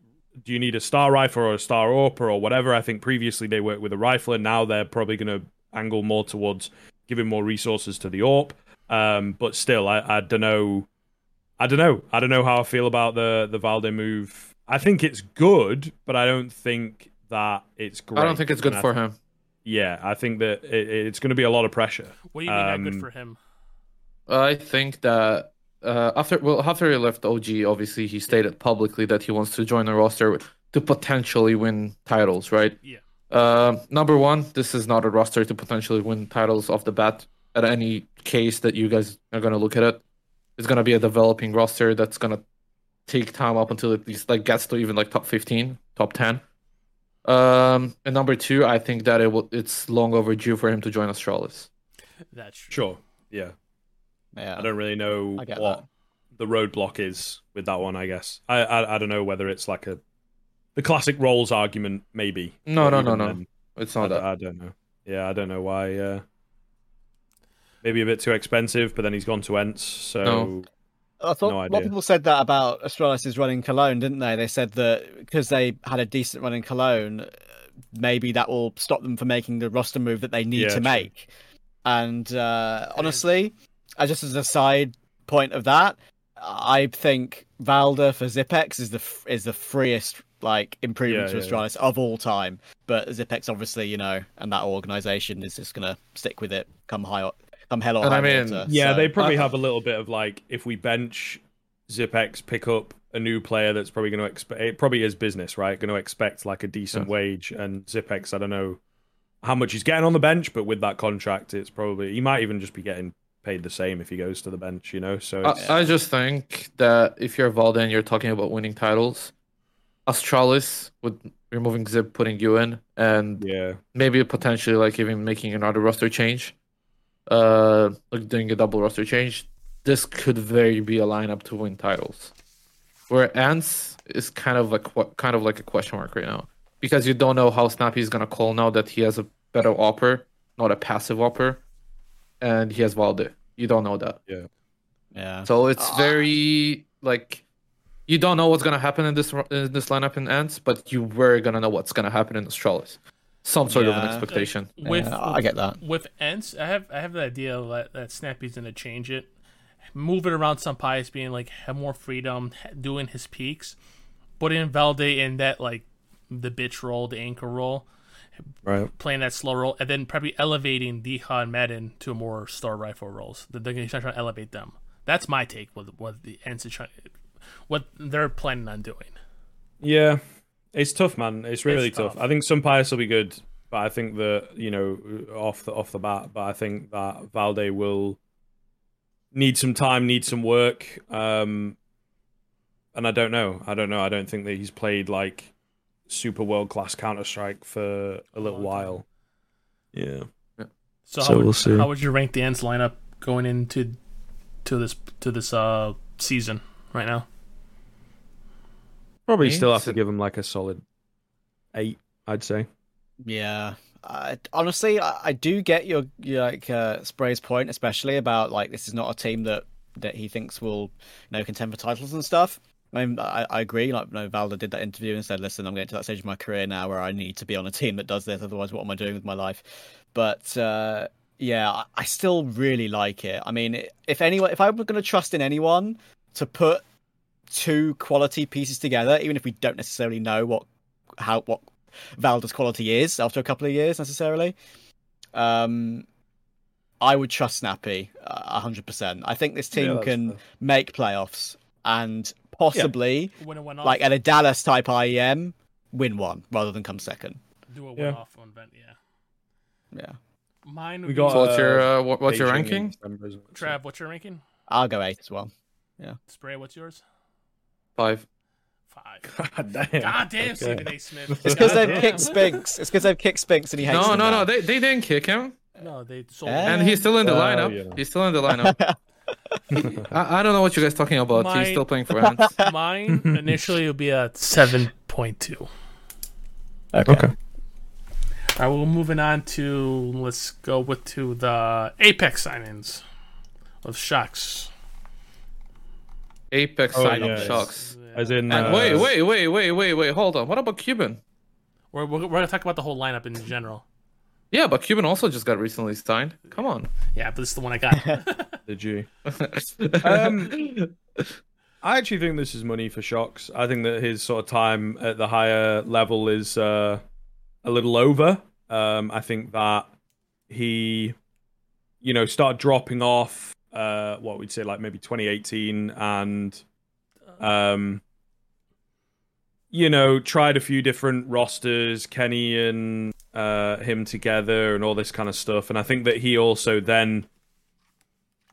do you need a star rifle or a star AWP or whatever? I think previously they worked with a rifler. Now they're probably going to angle more towards giving more resources to the AWP. Um, but still, I, I don't know. I don't know. I don't know how I feel about the the Valde move. I think it's good, but I don't think that it's great. I don't think it's good And for th- him. Yeah, I think that it, it's going to be a lot of pressure. What do you mean not good Um, for him? I think that uh, after well after he left OG, obviously he stated publicly that he wants to join a roster to potentially win titles, right? Yeah. Uh, number one, this is not a roster to potentially win titles off the bat. At any case that you guys are gonna look at it, it's gonna be a developing roster that's gonna take time up until at least like gets to even like top fifteen, top ten. Um, and number two, I think that it will it's long overdue for him to join Astralis. That's true. Sure. Yeah. Yeah. I don't really know I get what that. the roadblock is with that one. I guess I, I I don't know whether it's like a the classic roles argument, maybe. No, But no, no, even no. then, It's I, not d- that. I don't know. Yeah, I don't know why. Uh, maybe a bit too expensive, but then he's gone to ENCE, so No. I thought No a lot of people said that about Astralis' run in Cologne, didn't they? They said that because they had a decent run in Cologne, uh, maybe that will stop them from making the roster move that they need Yeah, to true. make. And uh, honestly, uh, just as a side point of that, I think Valde for Xyp9x is the is the freest like improvement Yeah, to yeah, Astralis of all time. But Xyp9x obviously, you know, and that organization is just gonna stick with it, come high, or- come hell or And I mean, water. Yeah, so- they probably Uh, have a little bit of like if we bench Xyp9x, pick up a new player that's probably going to expect. It probably is business, right? Going to expect like a decent Yeah. wage, and Xyp9x, I don't know how much he's getting on the bench, but with that contract, it's probably he might even just be getting paid the same if he goes to the bench, you know. So it's, I, I just think that if you're Valde and you're talking about winning titles, Astralis with removing Zip, putting you in, and yeah, maybe potentially like even making another roster change, uh, like doing a double roster change, this could very be a lineup to win titles. Where ENCE is kind of like que- kind of like a question mark right now because you don't know how Snappi is gonna call now that he has a better opper, not a passive opper, and he has Valde. You don't know that. yeah. Yeah. So it's very like you don't know what's gonna happen in this in this lineup in ENCE, but you were gonna know what's gonna happen in Astralis. Some sort of an Yeah. expectation. With Yeah, I get that. with ENCE, I have I have the idea that, that Snappi's gonna change it, move it around SunPayus, being like have more freedom, doing his peaks, but in Valde in that like the bitch role, the anchor role, right. playing that slow role, and then probably elevating dycha and Maden to more star rifle roles. That they're gonna try to elevate them. That's my take. With what the ENCE is trying, what they're planning on doing. Yeah, it's tough, man. It's really It's tough. tough. I think SunPayus will be good, but I think that you know off the off the bat, but I think that Valde will need some time, need some work. Um, and I don't know. I don't know. I don't think that he's played like super world class Counter Strike for a little long while. Yeah. So, So how, would, we'll see. how would you rank the ENCE lineup going into to this to this uh season right now? Probably still have to give him like a solid eight, I'd say. Yeah. I, honestly, I, I do get your, your like uh, Spray's point, especially about like this is not a team that that he thinks will you know contend for titles and stuff. I mean, I, I agree. Like, you know, Valde did that interview and said, "Listen, I'm getting to that stage of my career now where I need to be on a team that does this. Otherwise, what am I doing with my life?" But uh, yeah, I, I still really like it. I mean, if anyone, if I were going to trust in anyone to put two quality pieces together, even if we don't necessarily know what how what Valde's quality is after a couple of years necessarily. Um, I would trust Snappi a hundred percent. I think this team that's can fair. make playoffs and possibly, When it went off, like at a Dallas type IEM, win one rather than come second. do a Yeah. one off on event. Yeah, Yeah, mine. Would We be- got So what's your uh, uh, what, what's your Beijing in ranking? December, isn't it? So- Trav. What's your ranking? I'll go eight as well. Yeah. Spray. What's yours? Five. Five. [laughs] God damn. God damn, Okay. Stephen A. Smith. It's because they've damn. kicked Spinx. It's because they've kicked Spinx and he hates No, them no, now. no. They they didn't kick him, No, they sold. Eh? him. and he's still in the Well, lineup. you know. He's still in the lineup. [laughs] I, I don't know what you guys talking about. My- He's still playing for ENCE. [laughs] Mine initially would be a seven point two. Okay. Okay. All right, we're moving on to let's go with to the Apeks signings of Shox. Apeks Oh, sign yeah, up it's- Shox. As in, And uh, wait, wait, wait, wait, wait, wait. Hold on. What about kuben? We're, we're, we're gonna talk about the whole lineup in general. Yeah, but kuben also just got recently signed. Come on. Yeah, but this is the one I got. [laughs] [laughs] the G. [laughs] Um, I actually think this is money for Shox. I think that his sort of time at the higher level is uh, a little over. Um, I think that he, you know, started dropping off. Uh, what we'd say, like maybe 2018, and um, you know, tried a few different rosters, Kenny and uh, him together, and all this kind of stuff. And I think that he also then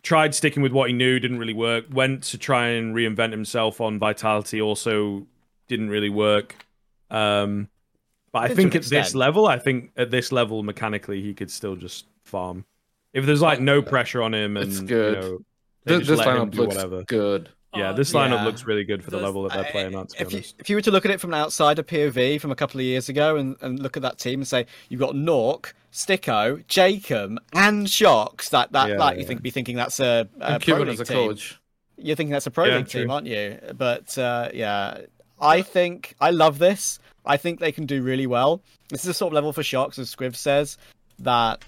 tried sticking with what he knew, didn't really work. Went to try and reinvent himself on Vitality, also didn't really work. Um, but I think at this level, I think at this level, mechanically, he could still just farm. If there's like no pressure on him, and It's good. you know, This, just this let him lineup do looks whatever. good. Yeah, Uh, this lineup yeah. looks really good for the Does- level that they're playing at. If you, if you were to look at it from an outsider POV from a couple of years ago and, and look at that team and say you've got nawwk, STYKO, Jacob, and Shox, that that Yeah, like you yeah. think be thinking that's a, a And pro kuben league is a team. coach. You're thinking that's a pro Yeah, league team, aren't you? But uh, yeah, I think I love this. I think they can do really well. This is a sort of level for Shox, as skriv says, that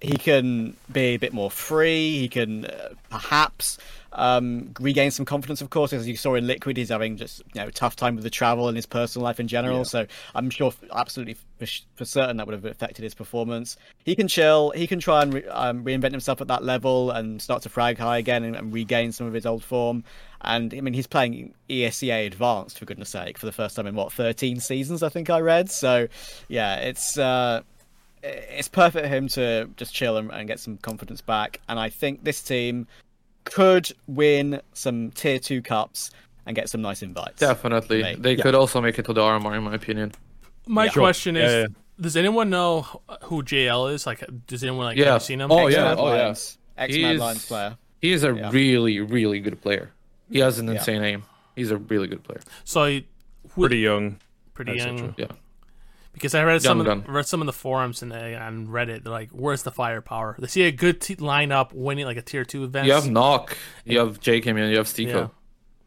he can be a bit more free. He can uh, perhaps um, regain some confidence, of course, as you saw in Liquid. He's having just you know a tough time with the travel and his personal life in general. Yeah. So I'm sure, absolutely for, for certain, that would have affected his performance. He can chill. He can try and re- um, reinvent himself at that level and start to frag high again and, and regain some of his old form. And I mean, he's playing ESEA Advanced for goodness sake for the first time in what 13 seasons, I think I read. So yeah, it's. Uh, it's perfect for him to just chill and, and get some confidence back. And I think this team could win some tier two cups and get some nice invites. Definitely. Right. They Yeah. could also make it to the RMR, in my opinion. My Yeah. Sure. question is: Yeah, yeah. Does anyone know who JL is? Like, does anyone like Yeah. have seen him? Oh, Ex yeah. Mad Oh, yeah. Lions. Ex Mad He's- Lions player. He is a Yeah. really, really good player. He has an Yeah. insane aim. He's a really good player. So he, who, Pretty young. pretty young. cetera. Yeah. Because I read some Young of the, read some of the forums and they, on Reddit. They're like, "Where's the firepower?" They see a good t- lineup winning like a tier two event. You have nawwk, you have Jake and you have STYKO. Yeah.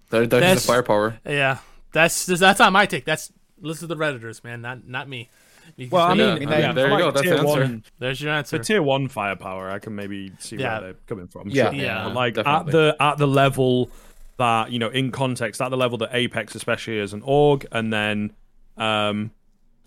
There, there's That's- the firepower. Yeah, that's that's not my take. That's listen to the redditors, man, not not me. Because Well, I they- mean, Yeah, yeah, there you for go, that's tier the answer. one- there's your answer. For tier one firepower, I can maybe see Yeah. where they're coming from. Yeah. sure. Yeah, But, like definitely. at the at the level that you know, in context, at the level that Apeks, especially is an org, and then um,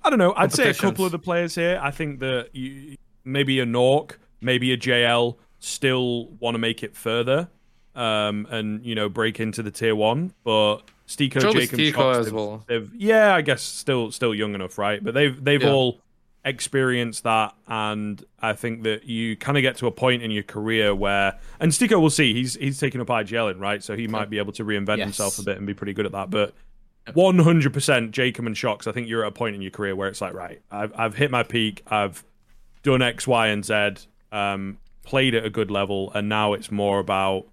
I don't know. I'd say a couple of the players here. I think that you, maybe a nawwk, maybe a JL, still want to make it further, um, and you know, break into the tier one. But STYKO, Probably Jake, and STYKO Shox, as they've- well. they've yeah, I guess still still young enough, right? But they've they've Yeah. all experienced that, and I think that you kind of get to a point in your career where, and STYKO will see he's he's taking up IGLing, right? So he might be able to reinvent Yes. himself a bit and be pretty good at that. But one hundred percent, Jacob and Shox, I think you're at a point in your career where it's like, right, I've I've hit my peak, I've done X, Y, and Z, um, played at a good level, and now it's more about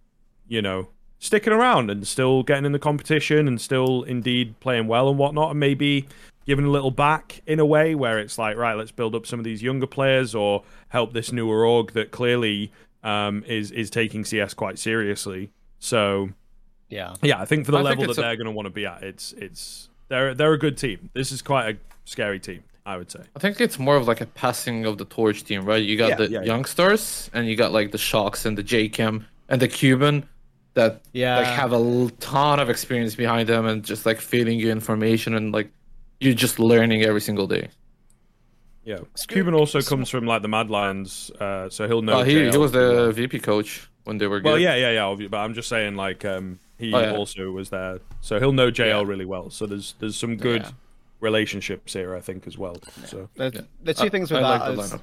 you know sticking around and still getting in the competition and still indeed playing well and whatnot, and maybe giving a little back in a way where it's like, right, let's build up some of these younger players or help this newer org that clearly um, is is taking CS quite seriously. So Yeah. yeah, I think for the I level that a- they're going to want to be at, it's it's they're they're a good team. This is quite a scary team, I would say. I think it's more of like a passing of the torch team, right? You got Yeah, the yeah, yeah. youngsters and you got like the Shox and the jkaem and the kuben that Yeah. like have a ton of experience behind them and just like feeding you information and like you're just learning every single day. Yeah, kuben also comes from like the Mad Lions, uh, so he'll know. Oh, he, he was the VP coach when they were good. Well, yeah, yeah, yeah. But I'm just saying, like, um, he Oh, yeah. also was there, so he'll know JL Yeah. really well. So there's there's some good Yeah. relationships here, I think, as well. So The, Yeah. the two I- things with I that like is- lineup.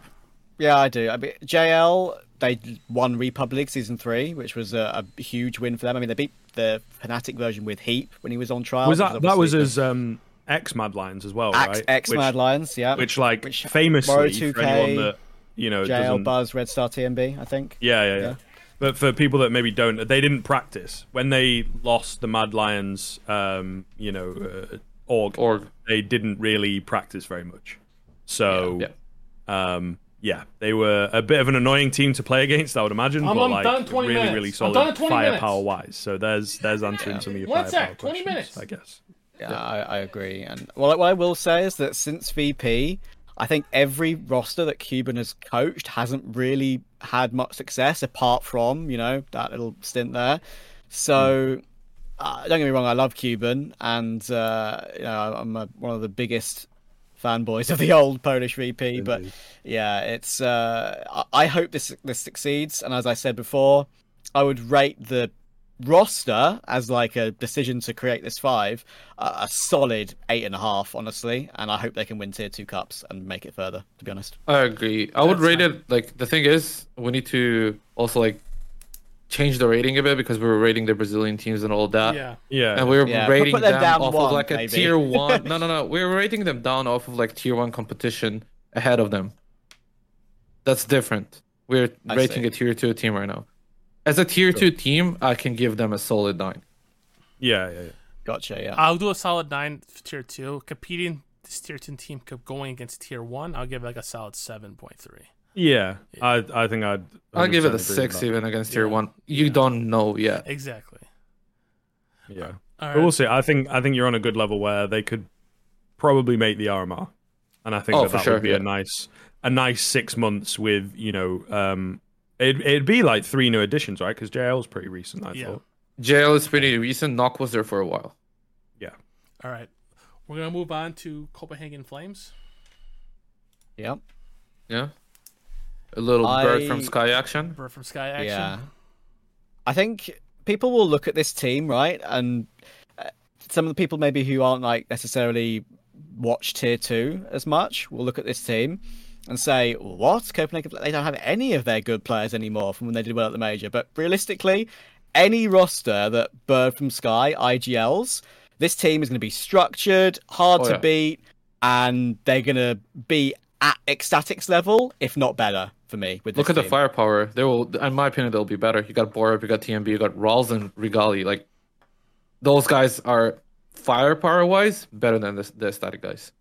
Yeah, I do. I mean, JL they won Republic season three, which was a, a huge win for them. I mean, they beat the fnatic version with Heap when he was on trial. was which that is that was obviously his um, ex Mad Lions as well, right? X Mad Lions, yeah. which like which famously Moro for 2K, anyone that you know JL doesn't Buzz Red Star TMB, I think. Yeah, yeah, yeah, Yeah. But for people that maybe don't, they didn't practice when they lost the Mad Lions. Um, you know, uh, org, Org. They didn't really practice very much. So, Yeah. um, yeah, they were a bit of an annoying team to play against. I would imagine, I'm- but I'm like done in 20 really, minutes. really solid done in 20 minutes. firepower wise. So there's there's answering some of your One firepower sec, 20 questions, minutes. I guess. Yeah, I, I agree. And well, what I will say is that since VP, I think every roster that kuben has coached hasn't really had much success apart from you know that little stint there. So uh, don't get me wrong, I love kuben, and uh, you know I'm a, one of the biggest fanboys of the old Polish VP. But yeah, it's. Uh, I- I hope this this succeeds. And as I said before, I would rate the roster as like a decision to create this five uh, a solid eight and a half, honestly. And I hope they can win tier two cups and make it further. To be honest. I agree. I would That's rate fine. it like the thing is we need to also like change the rating a bit because we were rating the Brazilian teams and all that. Yeah. Yeah, And we were Yeah, put- rating put them them, down off one, of like a maybe. tier [laughs] one. No, no, no. We were rating them down off of like tier one competition ahead of them. That's different. We're I rating see. a tier two team right now. As a tier two team, I can give them a solid nine. yeah, yeah, yeah. Gotcha. Yeah. I'll do a solid nine for tier two. Competing this tier two team going against tier one, I'll give like a solid seven point three. Yeah, I I think I'd. I'll give it a six with that. even against tier Yeah. one. You don't know yet. Exactly. Yeah. All But we'll see. I think I think you're on a good level where they could probably make the RMR. and I think Oh, that, for that sure, would be yeah. a nice a nice six months with you know um it it'd be like three new additions, right? Because JL's pretty recent, I Yeah. thought. JL is pretty recent. nawwk was there for a while. Yeah. All right, we're gonna move on to Copenhagen Flames. Yep. Yeah. A little bird from Sky action. Bird from Sky Action. Yeah. I think people will look at this team, right? And uh, some of the people maybe who aren't like necessarily watch tier two as much will look at this team and say, "What? Copenhagen? They don't have any of their good players anymore from when they did well at the major." But realistically, any roster that Bird from Sky IGLs, this team is going to be structured, hard Oh, to yeah. beat, and they're going to be at ecstatics level, if not better, for me. With Look at the firepower. They will, in my opinion, they'll be better. You got Borup, you got TMB, you got raalz and Regali. Like, those guys are firepower wise better than the, the static guys.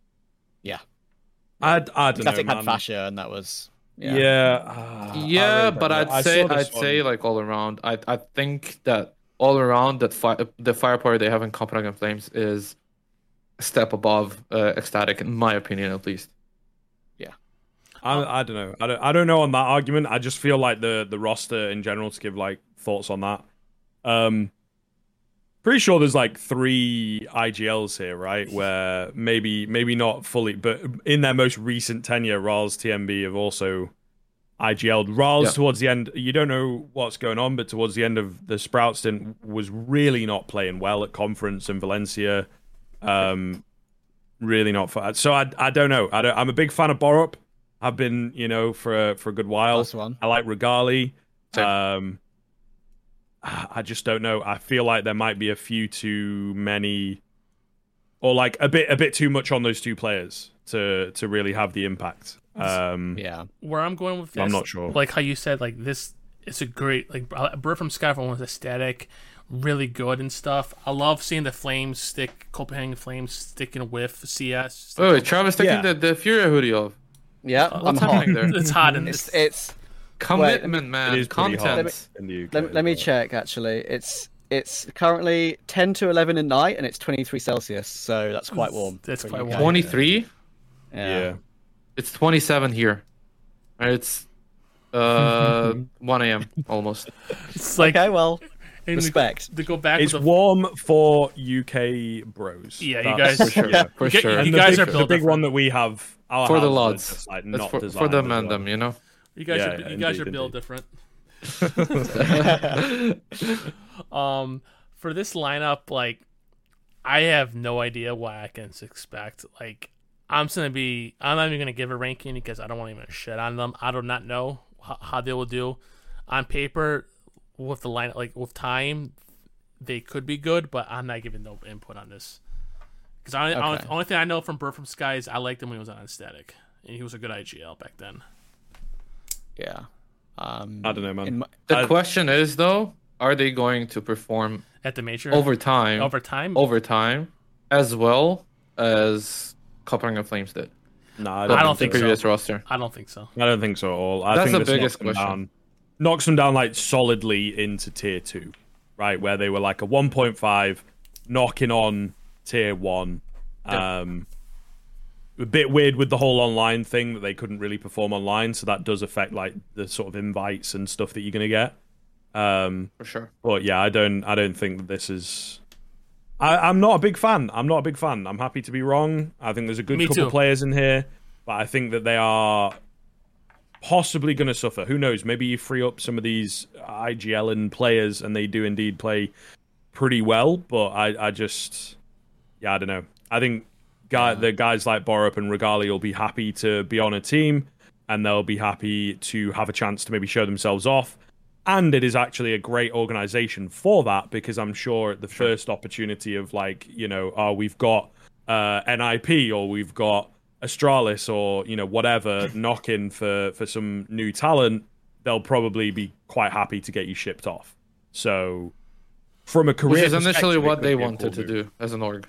I I don't know, Static had man. Fascia, and that was yeah. Yeah, ah, I yeah, really but. I'd I say I'd say like all around. I I think that all around that fi- the firepower they have in Copenhagen Flames is a step above uh, ecstatic, in my opinion, at least. Yeah, I, I don't know. I don't. I don't know on that argument. I just feel like the the roster in general to give like thoughts on that. Um, pretty sure there's like three IGLs here, right? Where maybe maybe not fully, but in their most recent tenure, raalz TMB have also IGL'd. raalz Yeah. towards the end, you don't know what's going on, but towards the end of the Sprout stint, was really not playing well at conference in Valencia. Um, really not for so I I don't know. I don't, I'm a big fan of Borup. I've been you know for a, for a good while. I like Regali. Same. Um, [sighs] I just don't know. I feel like there might be a few too many, or like a bit a bit too much on those two players to to really have the impact. Um, Yeah. Where I'm going with this, I'm not sure. Like how you said, like this, it's a great like uh, Bird from Skyfall was aesthetic, really good and stuff. I love seeing the Flames stick Copenhagen Flames sticking with CS. Oh, wait, Travis taking Yeah. the the FURIA hoodie off. Yeah. I'm hot. happening there? It's hot and It's it's, it's. Commitment, man. it is pretty hot Content. in the UK. Let me, let me check. Actually, it's it's currently 10 to 11 at night, and it's 23 Celsius, so that's quite warm. That's quite warm. Twenty three. Yeah. It's twenty seven here. It's uh [laughs] one a.m. almost. it's like Okay, well, and respect. to go back It's with the, warm for UK bros. Yeah, you guys- for sure. Yeah. For sure. you And the guys big, are built the big different. one that we have our For the houses lads. like, That's for, for the as well. mandem, you know. You guys yeah, are yeah, you guys indeed, are built different. [laughs] um, for this lineup, like I have no idea what I can expect. Like I'm just gonna be, I'm not even gonna give a ranking because I don't want to even shit on them. I do not know how, how they will do on paper with the line, like with time. They could be good, but I'm not giving no input on this because I, I Okay. only thing I know from Bird from Sky is I liked him when he was on Static, and he was a good IGL back then. Yeah. Um, I don't know, man. my- The I- question is though, are they going to perform At the major over time over time. over time as well as Copenhagen Flames did? No, I I don't, don't the think so. previous roster. I don't think so. I don't think so at all. I That's think the biggest knocks them question. Down, knocks them down like solidly into tier two, right? Where they were like a 1.5, knocking on tier one. Yeah. A bit weird with the whole online thing that they couldn't really perform online, so that does affect like the sort of invites and stuff that you're gonna get. Um, For sure. but yeah, I don't, I don't think that this is. I, I'm not a big fan. I'm not a big fan. I'm happy to be wrong. I think there's a good Me couple too. players in here, but I think that they are possibly going to suffer. Who knows? Maybe you free up some of these IGLN players, and they do indeed play pretty well. But I, I just, yeah, I don't know. I think guy, the guys like Borup and Regali will be happy to be on a team, and they'll be happy to have a chance to maybe show themselves off. And it is actually a great organization for that because I'm sure at the first opportunity of like, you know, oh, we've got uh, NIP or we've got Astralis or you know whatever [laughs] knocking for for some new talent, they'll probably be quite happy to get you shipped off. So, from a career, Which is initially what they wanted to do as an org.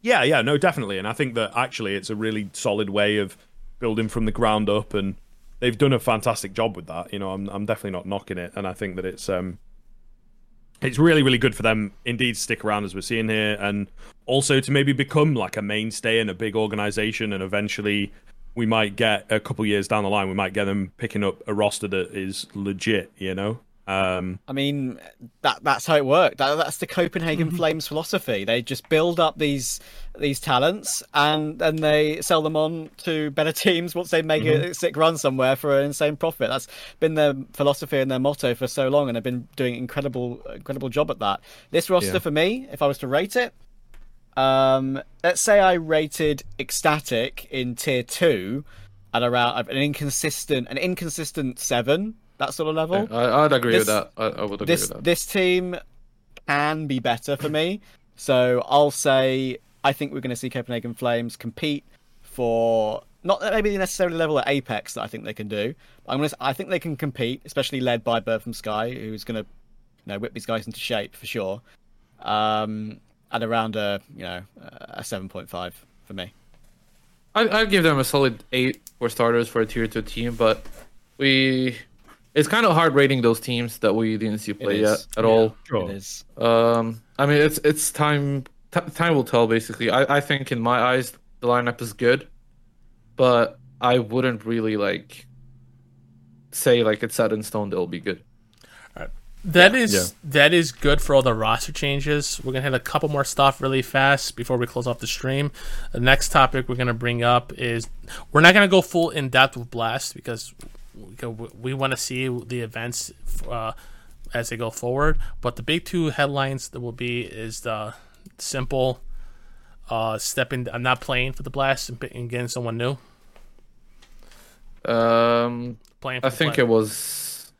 Yeah, yeah, no, definitely. And I think that actually it's a really solid way of building from the ground up and they've done a fantastic job with that. You know, I'm I'm definitely not knocking it and I think that it's um it's really really good for them indeed to stick around as we're seeing here and also to maybe become like a mainstay in a big organization, and eventually we might get a couple years down the line, we might get them picking up a roster that is legit. You know. Um, I mean, that that's how it worked. That, that's the Copenhagen [laughs] Flames philosophy. They just build up these these talents and then they sell them on to better teams once they make a sick run somewhere for an insane profit. That's been their philosophy and their motto for so long, and they've been doing incredible incredible job at that. This roster Yeah. for me, if I was to rate it, um, let's say I rated Ecstatic in tier two at around an inconsistent an inconsistent seven. That sort of level I, I'd agree This- with that. I, I would agree this with that. this team can be better for me. So I'll say I think we're going to see Copenhagen Flames compete for not maybe the necessarily level at Apex that I think they can do. I'm going to I think they can compete, especially led by Bird from Sky, who's going to you know whip these guys into shape for sure. Um, at around a you know a seven point five for me. I, I'd give them a solid eight for starters for a tier two team, but we. It's kind of hard rating those teams that we didn't see play yet at yeah. all. sure. It is. Um, I mean, it's it's time. T- time will tell. Basically, I I think in my eyes the lineup is good, but I wouldn't really like say like it's set in stone. They'll be good. That is Yeah. that is good for all the roster changes. We're gonna hit a couple more stuff really fast before we close off the stream. The next topic we're gonna bring up is we're not gonna go full in depth with Blast because we, we want to see the events uh, as they go forward. But the big two headlines that will be is the s1mple uh, stepping. I'm not playing for the Blast and, and getting someone new. Um, Playing. For I think it was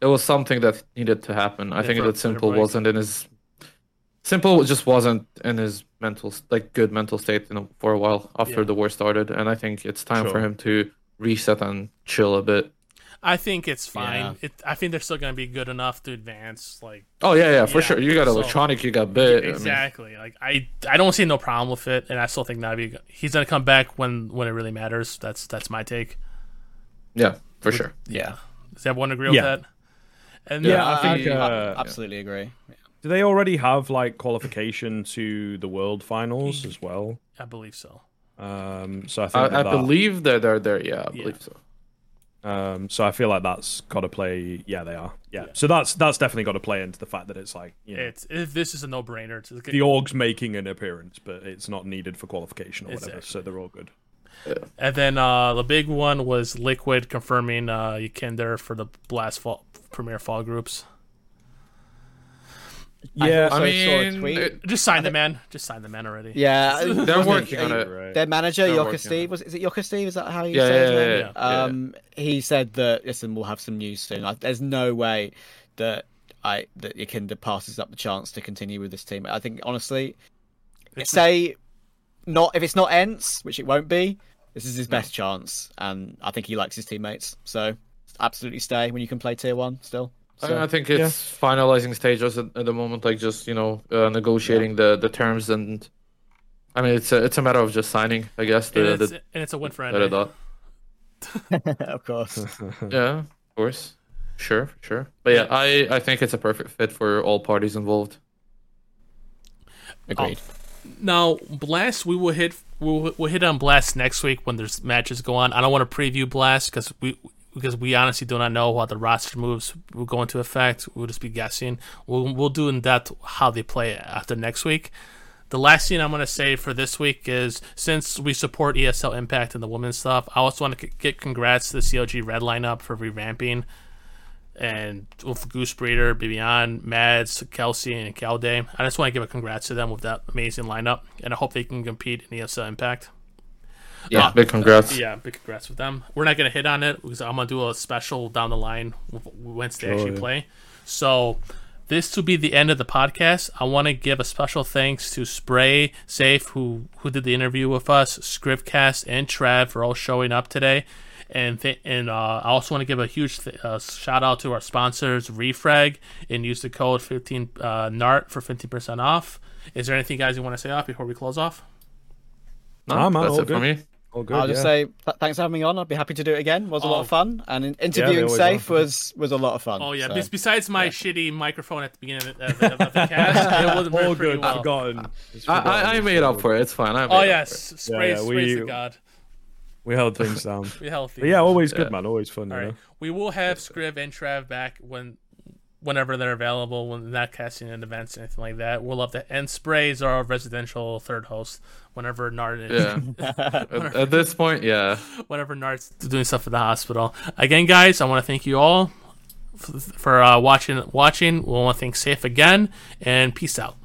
it was something that needed to happen. I think that s1mple wasn't in his s1mple just wasn't in his mental like good mental state you know, for a while after Yeah. the war started, and I think it's time for him to reset and chill a bit. I think it's fine. Yeah. It, I think they're still gonna be good enough to advance. Like Oh yeah, yeah, for Yeah, sure. You got so- electroNic, you got b1t. I mean, Exactly. like I, I don't see no problem with it, and I still think Navi he's gonna come back when when it really matters. That's that's my take. yeah, for sure. Yeah. Does everyone agree Yeah. with that? And Yeah, then, I think, I- uh, absolutely agree. Do they already have like qualification to the World Finals as well? I believe so. Um, so I think I, that I that- believe that they're there. Yeah, I Yeah. believe so. Um, so I feel like that's got to play. Yeah, they are. Yeah. Yeah. So that's that's definitely got to play into the fact that it's like you know, It's if this is a no brainer. It's a- the org's making an appearance, but it's not needed for qualification or whatever. Exactly. So they're all good. And then uh, the big one was Liquid confirming uh, Yekindar for the Blast fall, Premier Fall groups. Yeah, also I saw a mean, tweet. it- Just sign the man. Just sign the man already. Yeah, [laughs] they're working on it. right. Their manager, They're Yoka Steve, was is it Yoka Steve? Is that how you Yeah, say his yeah, name? yeah, yeah, Um, he said that listen, we'll have some news soon. Like, there's no way that I that Yekindar passes up the chance to continue with this team. I think honestly, say not if it's not ENCE, which it won't be. This is his best chance, and I think he likes his teammates. So absolutely stay when you can play tier one still. So, I I think it's finalizing stages at, at the moment, like just you know uh, negotiating the, the terms, and I mean it's a, it's a matter of just signing, I guess. And, it's, the, and it's a win for the, the NA. [laughs] of course. [laughs] Yeah, of course, sure, sure. But yeah, I I think it's a perfect fit for all parties involved. Agreed. Now, Blast, we will hit we'll, we'll hit on Blast next week when there's matches go on. I don't want to preview Blast because we because we honestly do not know what the roster moves will go into effect. We'll just be guessing. We'll we'll do in depth how they play after next week. The last thing I'm going to say for this week is since we support ESL Impact and the women's stuff, I also want to get congrats to the CLG Red lineup for revamping and with Goose Breeder, Bibian, Mads, Kelsey, and Calde. I just want to give a congrats to them with that amazing lineup, and I hope they can compete in ESL Impact. Yeah, Uh, big congrats. Yeah, big congrats with them. We're not gonna hit on it because I'm gonna do a special down the line once they Sure, actually yeah. play. So this will be the end of the podcast. I want to give a special thanks to Spray saffee who who did the interview with us, skrivcasts, and Trav for all showing up today. And th- and uh, I also want to give a huge th- uh, shout out to our sponsors, Refrag, and use the code 15 uh, NART for 15% off. Is there anything guys you want to say off before we close off? No, Nah, man, that's all it for me. All good. I'll just yeah. say th- thanks for having me on. I'd be happy to do it again. It was a lot Oh. of fun, and interviewing always safe are. was was a lot of fun. Oh yeah. so. Besides my shitty microphone at the beginning of the, of the, of the [laughs] cast, it wasn't all pretty good. well. Forgotten. I, forgotten. I, I made up for it. It's fine. I made Oh up yes, for it. sprays, yeah, sprays to we- God. We held things down. [laughs] Be healthy. But yeah, always good, Yeah. man. Always fun. All you right. know? We will have skriv and Trav back when whenever they're available, when they're not casting in events or anything like that. We'll love that. And Sprays are our residential third host whenever Nart is Yeah. [laughs] at, at this point, yeah. whenever Nart's doing stuff at the hospital. Again, guys, I want to thank you all for, for uh, watching. Watching, we want to thank saffee again, and peace out.